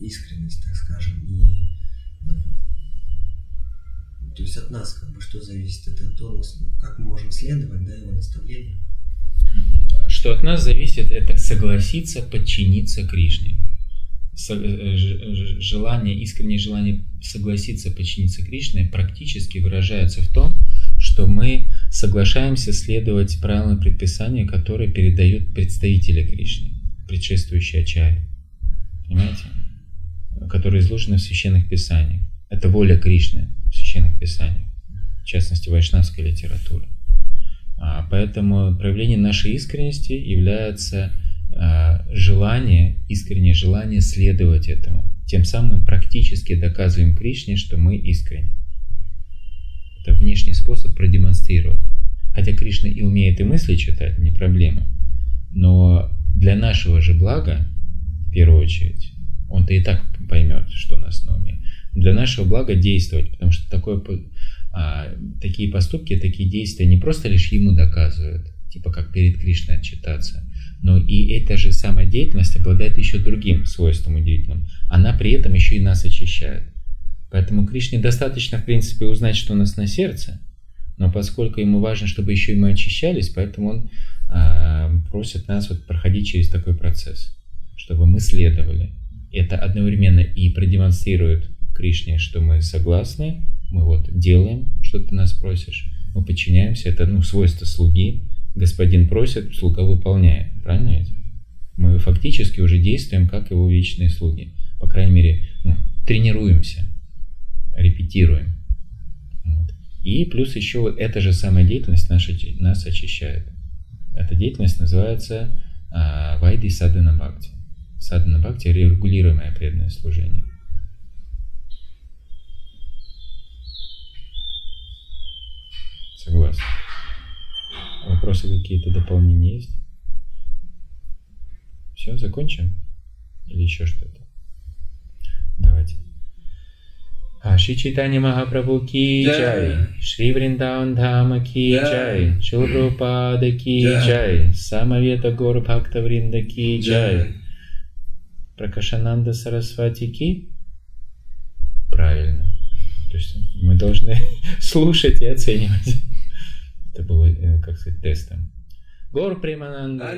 искренность, так скажем, и э, то есть от нас как бы что зависит, это то, как мы можем следовать, да, его наставлениям. Что от нас зависит, это согласиться, подчиниться Кришне. Э, желание, искреннее желание согласиться, подчиниться Кришне практически выражается в том, что мы соглашаемся следовать правилам предписания, которые передают представители Кришны, предшествующие Ачаре. Понимаете? Которые изложены в священных писаниях. Это воля Кришны в священных писаниях, в частности, вайшнавской литературы. А, поэтому проявление нашей искренности является а, желание, искреннее желание следовать этому. Тем самым практически доказываем Кришне, что мы искренне. Внешний способ продемонстрировать. Хотя Кришна и умеет и мысли читать, не проблема. Но для нашего же блага, в первую очередь, он-то и так поймет, что у нас на уме. Для нашего блага действовать, потому что такое, а, такие поступки, такие действия не просто лишь ему доказывают, типа как перед Кришной отчитаться, но и эта же самая деятельность обладает еще другим свойством удивительным. Она при этом еще и нас очищает. Поэтому Кришне достаточно, в принципе, узнать, что у нас на сердце, но поскольку ему важно, чтобы еще и мы очищались, поэтому он э, просит нас вот проходить через такой процесс, чтобы мы следовали. Это одновременно и продемонстрирует Кришне, что мы согласны, мы вот делаем, что ты нас просишь. Мы подчиняемся, это ну, свойство слуги. Господин просит, слуга выполняет. Правильно ведь? Мы фактически уже действуем как его вечные слуги. По крайней мере, ну, тренируемся, репетируем. Вот. И плюс еще эта же самая деятельность нас, нас очищает. Эта деятельность называется а, Вайди Садана Бхакти. Садана Бхакти – регулируемое преданное служение. Согласен. Вопросы какие-то дополнения есть? Все, закончим? Или еще что-то? Давайте. Шри Читани Махапрабху ки джай, Шри Вриндаун Дхама ки джай, Шил Прабхупада ки джай, Самавета Гор Бхакта Вринда ки джай, Пракашананда Сарасвати ки? Правильно. То есть мы должны слушать и оценивать. Это было, как сказать, тестом. Гор Примананда.